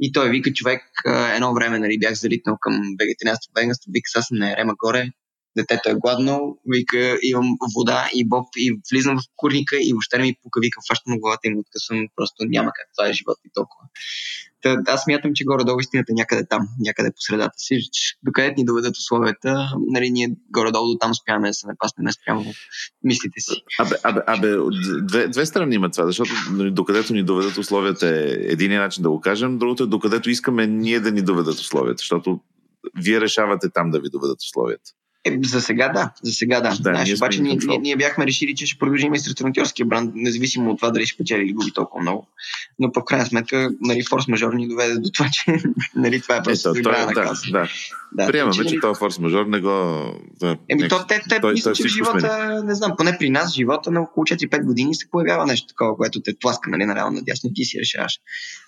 И той вика, човек, едно време нали, бях залитнал към вегетарианство, веганство, вика, сега съм на Ярема горе, детето е гладно, вика, имам вода и боб и влизам в курника и въобще не ми пука, вика, фащам главата и му откъсвам, просто няма как, това е живот и толкова. Та, аз смятам, че горе-долу истината е някъде там, някъде по средата си. Докъде ни доведат условията, нали, ние горе-долу до там спяме да се напаснем спрямо мислите си. Абе, абе, абе две, две страни има това, защото нали, докъдето ни доведат условията е един начин да го кажем, другото е докъдето искаме ние да ни доведат условията, защото вие решавате там да ви доведат условията. Е, за сега да, за сега да. Да, Знаеш, ние обаче ние, ние, ние, бяхме решили, че ще продължим и с ресторантьорския бранд, независимо от това дали ще печели или губи толкова много. Но по крайна сметка, нали, форс-мажор ни доведе до това, че <laughs> нали, това е просто Ето, той, на да, каса. да. Да, Приемаме, тъй, че нали, този форс-мажор не го... Да, Еми, не- то, те, те той- мисля, той че в всичко смени. живота, не знам, поне при нас, живота на около 4-5 години се появява нещо такова, което те тласка, нали, нареално надясно ти си решаваш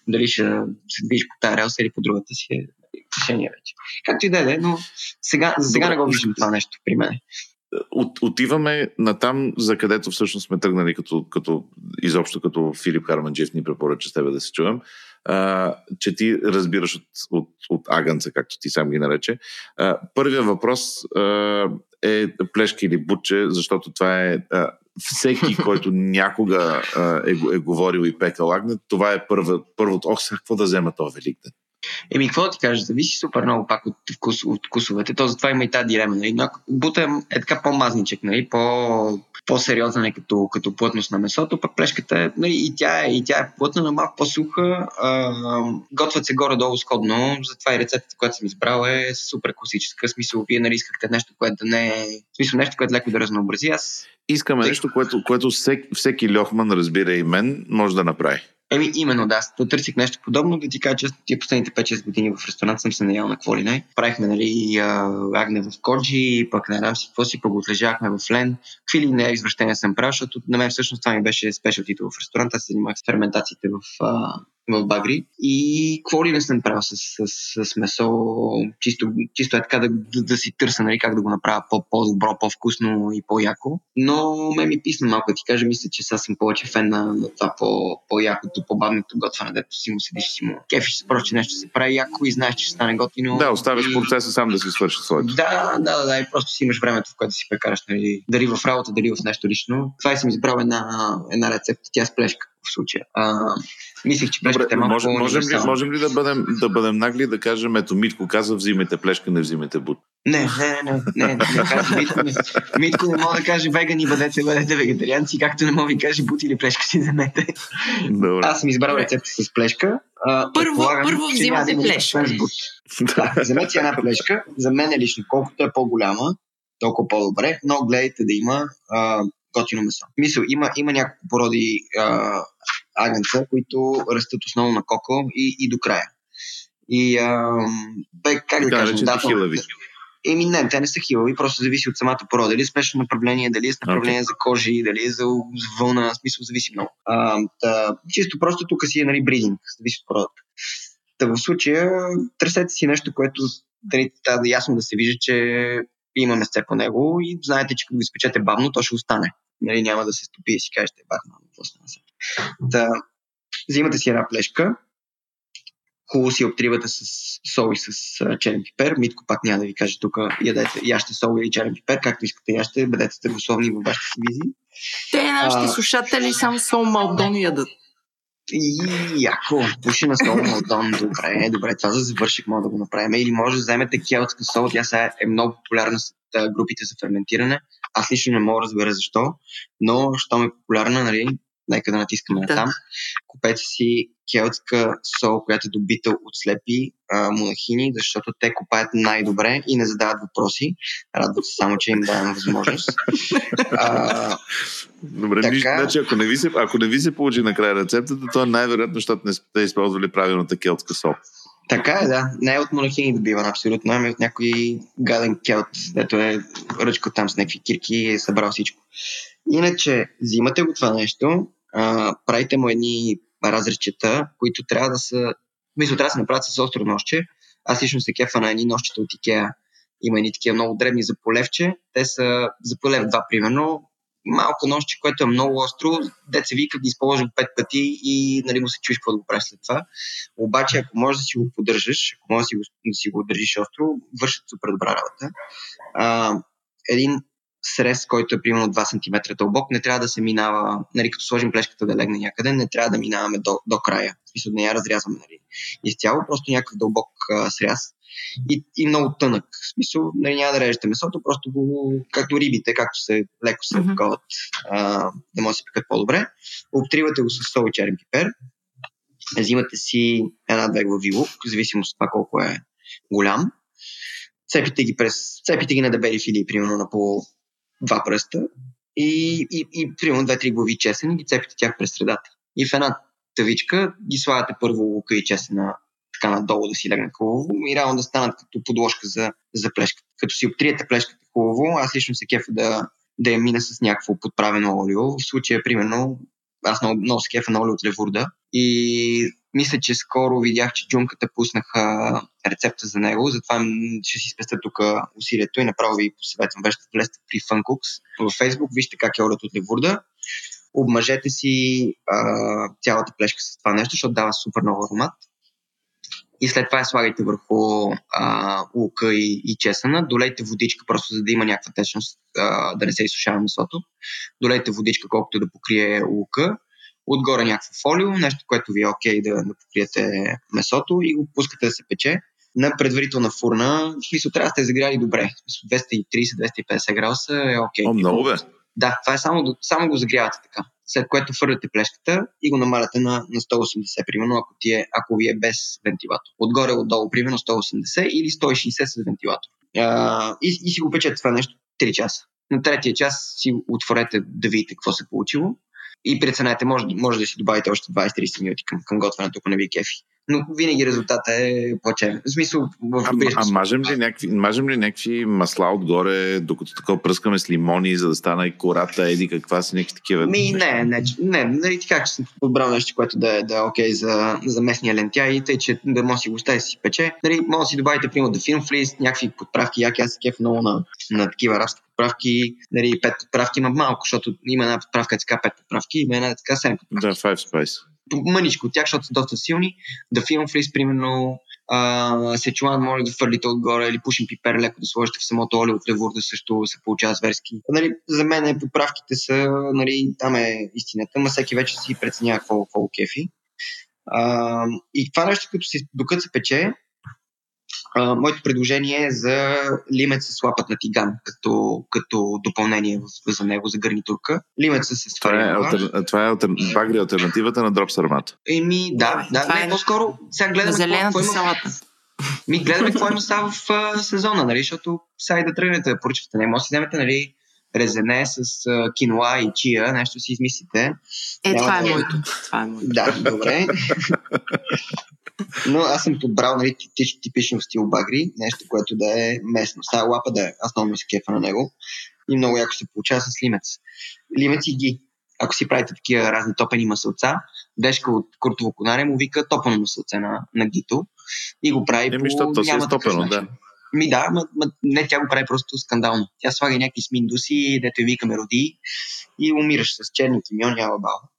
дали ще се движиш по тази релса или по другата си е решение вече. Както и да е, е, но сега, за сега Добре. не го виждам това нещо при мен. от, отиваме на там, за където всъщност сме тръгнали като, като изобщо като Филип Харманджиев ни препоръча с тебе да се чуем, а, че ти разбираш от, от, от агънца, както ти сам ги нарече. А, първият въпрос а, е плешка или бутче, защото това е а, всеки, <laughs> който някога а, е, е говорил и пекал агнет, това е първа, първото, ох, сега какво да взема този Великден? Еми, какво да ти кажа, зависи супер много пак от, вкус, от вкусовете. То затова има и тази дилема. Нали? Но ако бута е така по-мазничек, нали? по, по-сериозна е като, като плътност на месото, пък плешката е, нали, и, тя е, и тя е плътна, но малко по-суха. А, готвят се горе-долу сходно, затова и рецептата, която съм избрал е супер класическа. В смисъл, вие нали искахте нещо, което да не е... В смисъл, нещо, което леко да разнообрази. Аз Искаме Тъй- нещо, което, което всеки, всеки льохман, разбира и мен, може да направи. Еми, именно да, аз търсих нещо подобно, да ти кажа, че тия последните 5-6 години в ресторант съм се наял на какво ли не. Правихме, нали, агне в коджи, пък не знам си какво си, пък го отлежахме в лен. Какви ли не извращения съм правил, защото на мен всъщност това ми беше спешалтито в ресторанта, аз се занимавах с ферментациите в, а, в Багри. И какво ли не съм правил с, с, с месо, чисто, чисто е така да, да, да си търся, нали, как да го направя по, по-добро, по-вкусно и по-яко. Но ме ми писна малко, да ти кажа, мисля, че сега съм повече фен на, на това по, по-якото, по-бавното готвене, дето си му седиш, си му кефиш се, просто че нещо се прави яко и знаеш, че ще стане готино. Да, оставяш процеса сам да си свърши своето. да, да, да, да, и просто си имаш времето, в което си прекараш, нали, дали в работа, дали в нещо лично. Това и съм избрал една, една рецепта, тя с плешка в случая. А, мислих, че плешката е малко може, можем, ли, можем ли да бъдем, да бъдем нагли да кажем, ето Митко каза, взимайте плешка, не взимайте бут. Не, не, не, не, не, не каже, Митко, не, Митко не мога да каже вегани, бъдете, бъдете вегетарианци, както не мога да ви каже бути или плешка си вземете. Добре. Аз съм избрал рецепта с плешка. А, Първо- първо взимате плешка. бут. Да, вземете една плешка. За мен е лично, колкото е по-голяма, толкова по-добре, но гледайте да има а, готино месо. Мисъл, има, има няколко породи а, агънца, които растат основно на коко и, и до края. И а, бе, как да Така кажем, наречените хилави. Еми не, те не са хилави, просто зависи от самата порода. Дали е спешно направление, дали е с направление за кожи, дали е за вълна, смисъл зависи много. А, та, чисто просто тук си е нали, бридинг, зависи от породата. Та в случая търсете си нещо, което да ясно да се вижда, че има месте по него и знаете, че като го изпечете бавно, то ще остане. Нали, няма да се стопи и си кажете, бах, мамо, какво стана. Та, взимате си една плешка, хубаво си обтривате с сол и с черен пипер. Митко пак няма да ви каже тук, ядете, яще сол или черен пипер, както искате яще, бъдете здравословни във вашите си визии. Те, нашите А. слушатели, само сол малдон ядат. И яко, пуши на сол Малдон, добре, добре, това за завърших, мога да го направим. Или може да вземете келтска сол, тя сега е много популярна с групите за ферментиране. Аз лично не мога да разбера защо, но щом е популярна, нали, нека да натискаме Да. на там. Купете си келтска сол, която е добита от слепи а, монахини, защото те копаят най-добре и не задават въпроси. Радват се само, че им даваме възможност. А, Добре, Така. нищо, значи, ако не, ви се, ако не ви се получи накрая рецептата, то е най-вероятно, защото не сте използвали правилната келтска сол. Така е, да. Не е от монахини добиван, абсолютно. Ами от някой гаден келт, дето е ръчко там с някакви кирки и е събрал всичко. Иначе, взимате го това нещо, а, правите му едни разречета, които трябва да са... Мисля, трябва да се направят с остро нощче. Аз лично се кефа на едни нощчета от Икеа. Има едни такива много дребни за полевче. Те са за полев два, примерно. Малко нощче, което е много остро. Деца вика ги използвам пет пъти и нали, му се чуеш какво да го правиш след това. Обаче, ако можеш да си го поддържаш, ако можеш да си го, да си го държиш остро, вършат супер добра работа. А, един срез, който е примерно 2 см дълбок, не трябва да се минава, нали, като сложим плешката да легне някъде, не трябва да минаваме до, до края. В смисъл, не я разрязваме нали, изцяло, просто някакъв дълбок а, сряз и, и много тънък. В смисъл, нали, няма да режете месото, просто го, както рибите, както се леко се а, да може да се пекат по-добре. Обтривате го с сол и черен пипер. Взимате си една-две глави лук, в зависимост от това колко е голям. цепите ги, през, цепите ги на дебели филии, примерно на по два пръста и, и, и примерно две-три глави чесън и ги цепите тях през средата. И в една тавичка ги слагате първо лука и чесъна така надолу да си легнат хубаво и реално да станат като подложка за, за плешката. Като си обтриете плешката хубаво, аз лично се кефа да, да я мина с някакво подправено олио. В случая, примерно, аз много, много се кефа на олио от левурда и мисля, че скоро видях, че джунката пуснаха рецепта за него, затова ще си спестя тук усилието и направо ви посъветвам вече да влезте при Funcooks във Facebook, вижте как е олиото от левурда, обмъжете си а, цялата плешка с това нещо, защото дава супер много аромат и след това я слагайте върху а, лука и, и чесъна. Долейте водичка, просто за да има някаква течност, а, да не се изсушава месото. Долейте водичка, колкото да покрие лука. Отгоре някакво фолио, нещо, което ви е окей да, да покриете месото и го пускате да се пече на предварителна фурна. В смисъл, трябва да сте загряли добре. 230-250 градуса е окей. О, много бе. Да, това е само, само го загрявате така след което фърляте плешката и го намаляте на, на 180, примерно, ако, ти е, ако ви е без вентилатор. Отгоре, отдолу, примерно 180 или 160 с вентилатор. А, и, и си го печете това нещо 3 часа. На третия час си отворете да видите какво се е получило и преценете, може, може да си добавите още 20-30 минути към, към готвенето, ако не ви е кефи но винаги резултата е плачевен. В смисъл, в а, а мажем, ли някакви, мажем ли някакви масла отгоре, докато такова пръскаме с лимони, за да стана и кората, еди каква си, някакви такива? Ми, не, не, не, нали така, че съм подбрал нещо, което да е, да е окей за, за местния лентя и тъй, че да може си го остави си пече. Нали, може да си добавите, примерно, да филм флис, някакви подправки, яки, аз се кеф много на, на такива арабски подправки, нали, пет подправки има малко, защото има една подправка, така пет подправки, има една така седем подправки. Да, five spice мъничко от тях, защото са доста силни. Да филм фриз, примерно, а, сечуан може да фърлите отгоре или пушен пипер леко да сложите в самото олио от левурда също се получава зверски. Нали, за мен подправките са, нали, там е истината, но всеки вече си преценява какво, какво кефи. А, и това нещо, като се, докато се пече, а, моето предложение е за лимет с лапът на тиган, като, като допълнение за него, за гарнитурка. Лимет с това е, алтер... това е алтер... багри альтернативата на дроп сармата. Еми, да, да, не, е... по-скоро сега гледаме какво, какво има... Ми гледаме какво има става в а, сезона, нали, защото сега и да тръгнете да поръчвате. Не може да си вземете, нали, резене с а, киноа и чия, нещо си измислите. Е, Няма това е моето. Това е моето. Да, добре. <laughs> Но аз съм подбрал нали, типично в стил багри, нещо, което да е местно. Става лапа да е, аз много ми се кефа на него и много яко се получава с лимец. Лимец и ги. Ако си правите такива разни топени масълца, Дешка от Куртово Конаре му вика топено масълце на, на гито и го прави Еми, по то си е стопено, да. Ми да, ма, ма, не, тя го прави просто скандално. Тя слага някакви сминдуси, дето вика мероди и умираш с черни кимион, няма бал.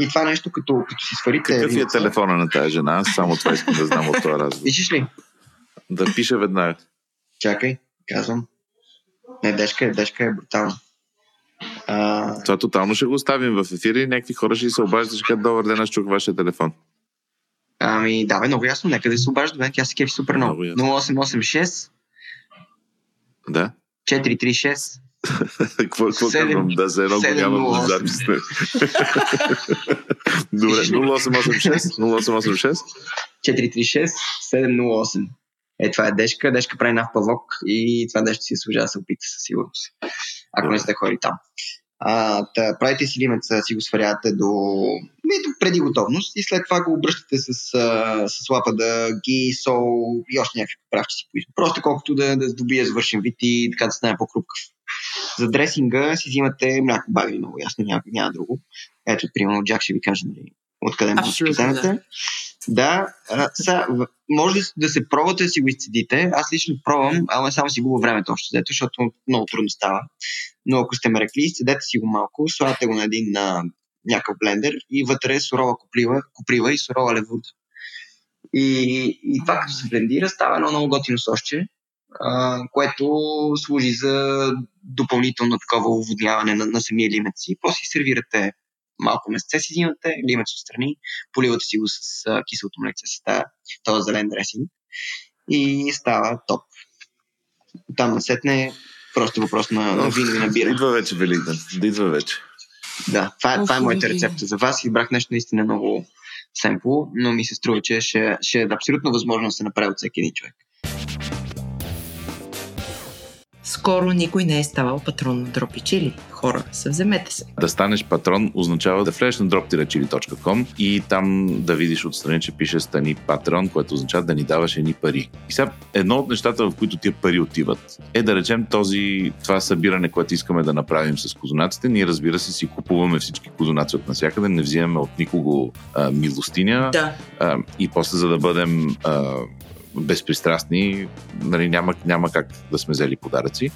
И това нещо, като, като си сварите... Какъв е телефона на тази жена? Аз само това искам да знам от този разговор. Пишеш ли? Да пише веднага. Чакай, казвам. Не, дешка е, дешка е брутална. А... Това тотално ще го оставим в ефира и някакви хора ще се обаждат, ще кажат, добър ден, аз чух вашия телефон. Ами, давай, много ясно, нека да се обажда, тя се кефи супер много. много 0886 да. 436 Какво казвам? Да, за едно го нямам запис. <laughs> Добре, 0886 0886 436 708 е, това е Дешка. Дешка прави нов павок и това нещо си служа да се опита със сигурност. Ако не сте хори там. А, та, правите си лимеца, си го сварявате до, до преди готовност и след това го обръщате с, с лапа да ги, сол и още някакви поправки си поискате. Просто колкото да, да добие завършен вид и така да стане по-крупкав. За дресинга си взимате мляко баби, много ясно, няма, няма друго. Ето, примерно, Джак ще ви каже нали, откъде може да вземете. Да, а, са, може да се пробвате да си го изцедите. Аз лично пробвам, ама само си губа времето още, защото много трудно става. Но ако сте ме рекли, изцедете си го малко, слагате го на един на някакъв блендер и вътре е сурова куприва, куприва и сурова левурда. И, и това като се блендира, става едно много готино сощче, а, което служи за допълнително такова уводняване на, на самия лимец. И после си сервирате малко месце си взимате, лимец отстрани, поливате си го с а, киселото млекце, с този зелен дресинг и става топ. Там насетне просто въпрос на, на вино и на бира. Идва вече Великден. Да идва вече. Да, това, това е моята рецепта за вас. Избрах нещо наистина много семпло, но ми се струва, че ще, ще е абсолютно възможно да се направи от всеки един човек. Скоро никой не е ставал патрон на Дропи Чили. Хора, съвземете се. Да станеш патрон означава да влезеш на droptirachili.com и там да видиш отстрани, че пише стани патрон, което означава да ни даваш едни пари. И сега едно от нещата, в които тия пари отиват, е да речем този, това събиране, което искаме да направим с козунаците. Ние разбира се си купуваме всички козунаци от насякъде, не взимаме от никого а, милостиня Да. а, и после за да бъдем а, безпристрастни, нали, няма, няма как да сме взели подаръци.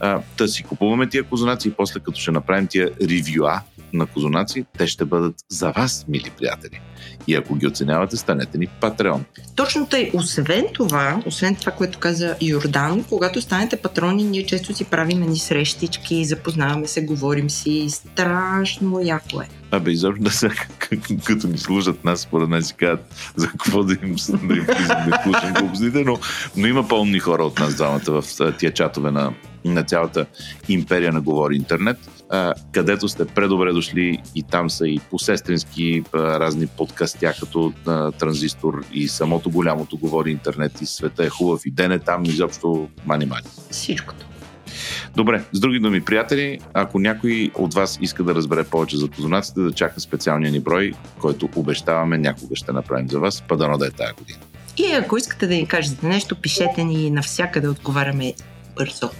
А, да си купуваме тия козунаци и после като ще направим тия ревюа на козунаци, те ще бъдат за вас, мили приятели. И ако ги оценявате, станете ни Патреон. Точно тъй. Освен това, освен това, което каза Йордан, когато станете патрони, ние често си правим ни срещички, запознаваме се, говорим си. Страшно яко е. Абе, изобщо да са, <laughs> като ни служат нас, според мен си казват за какво да им, да им да слушам глупостите, но, но има по-умни хора от нас двамата в тия чатове на, на цялата империя на Говори Интернет, където сте предобре дошли и там са и посестрински разни подкастя, като Транзистор и самото голямото Говори Интернет и света е хубав и ден е там, изобщо мани-мани. Всичкото. Добре, с други думи, приятели, ако някой от вас иска да разбере повече за позонаците, да чака специалния ни брой, който обещаваме някога ще направим за вас, па дано да е тая година. И ако искате да ни кажете нещо, пишете ни навсякъде, отговаряме бързо.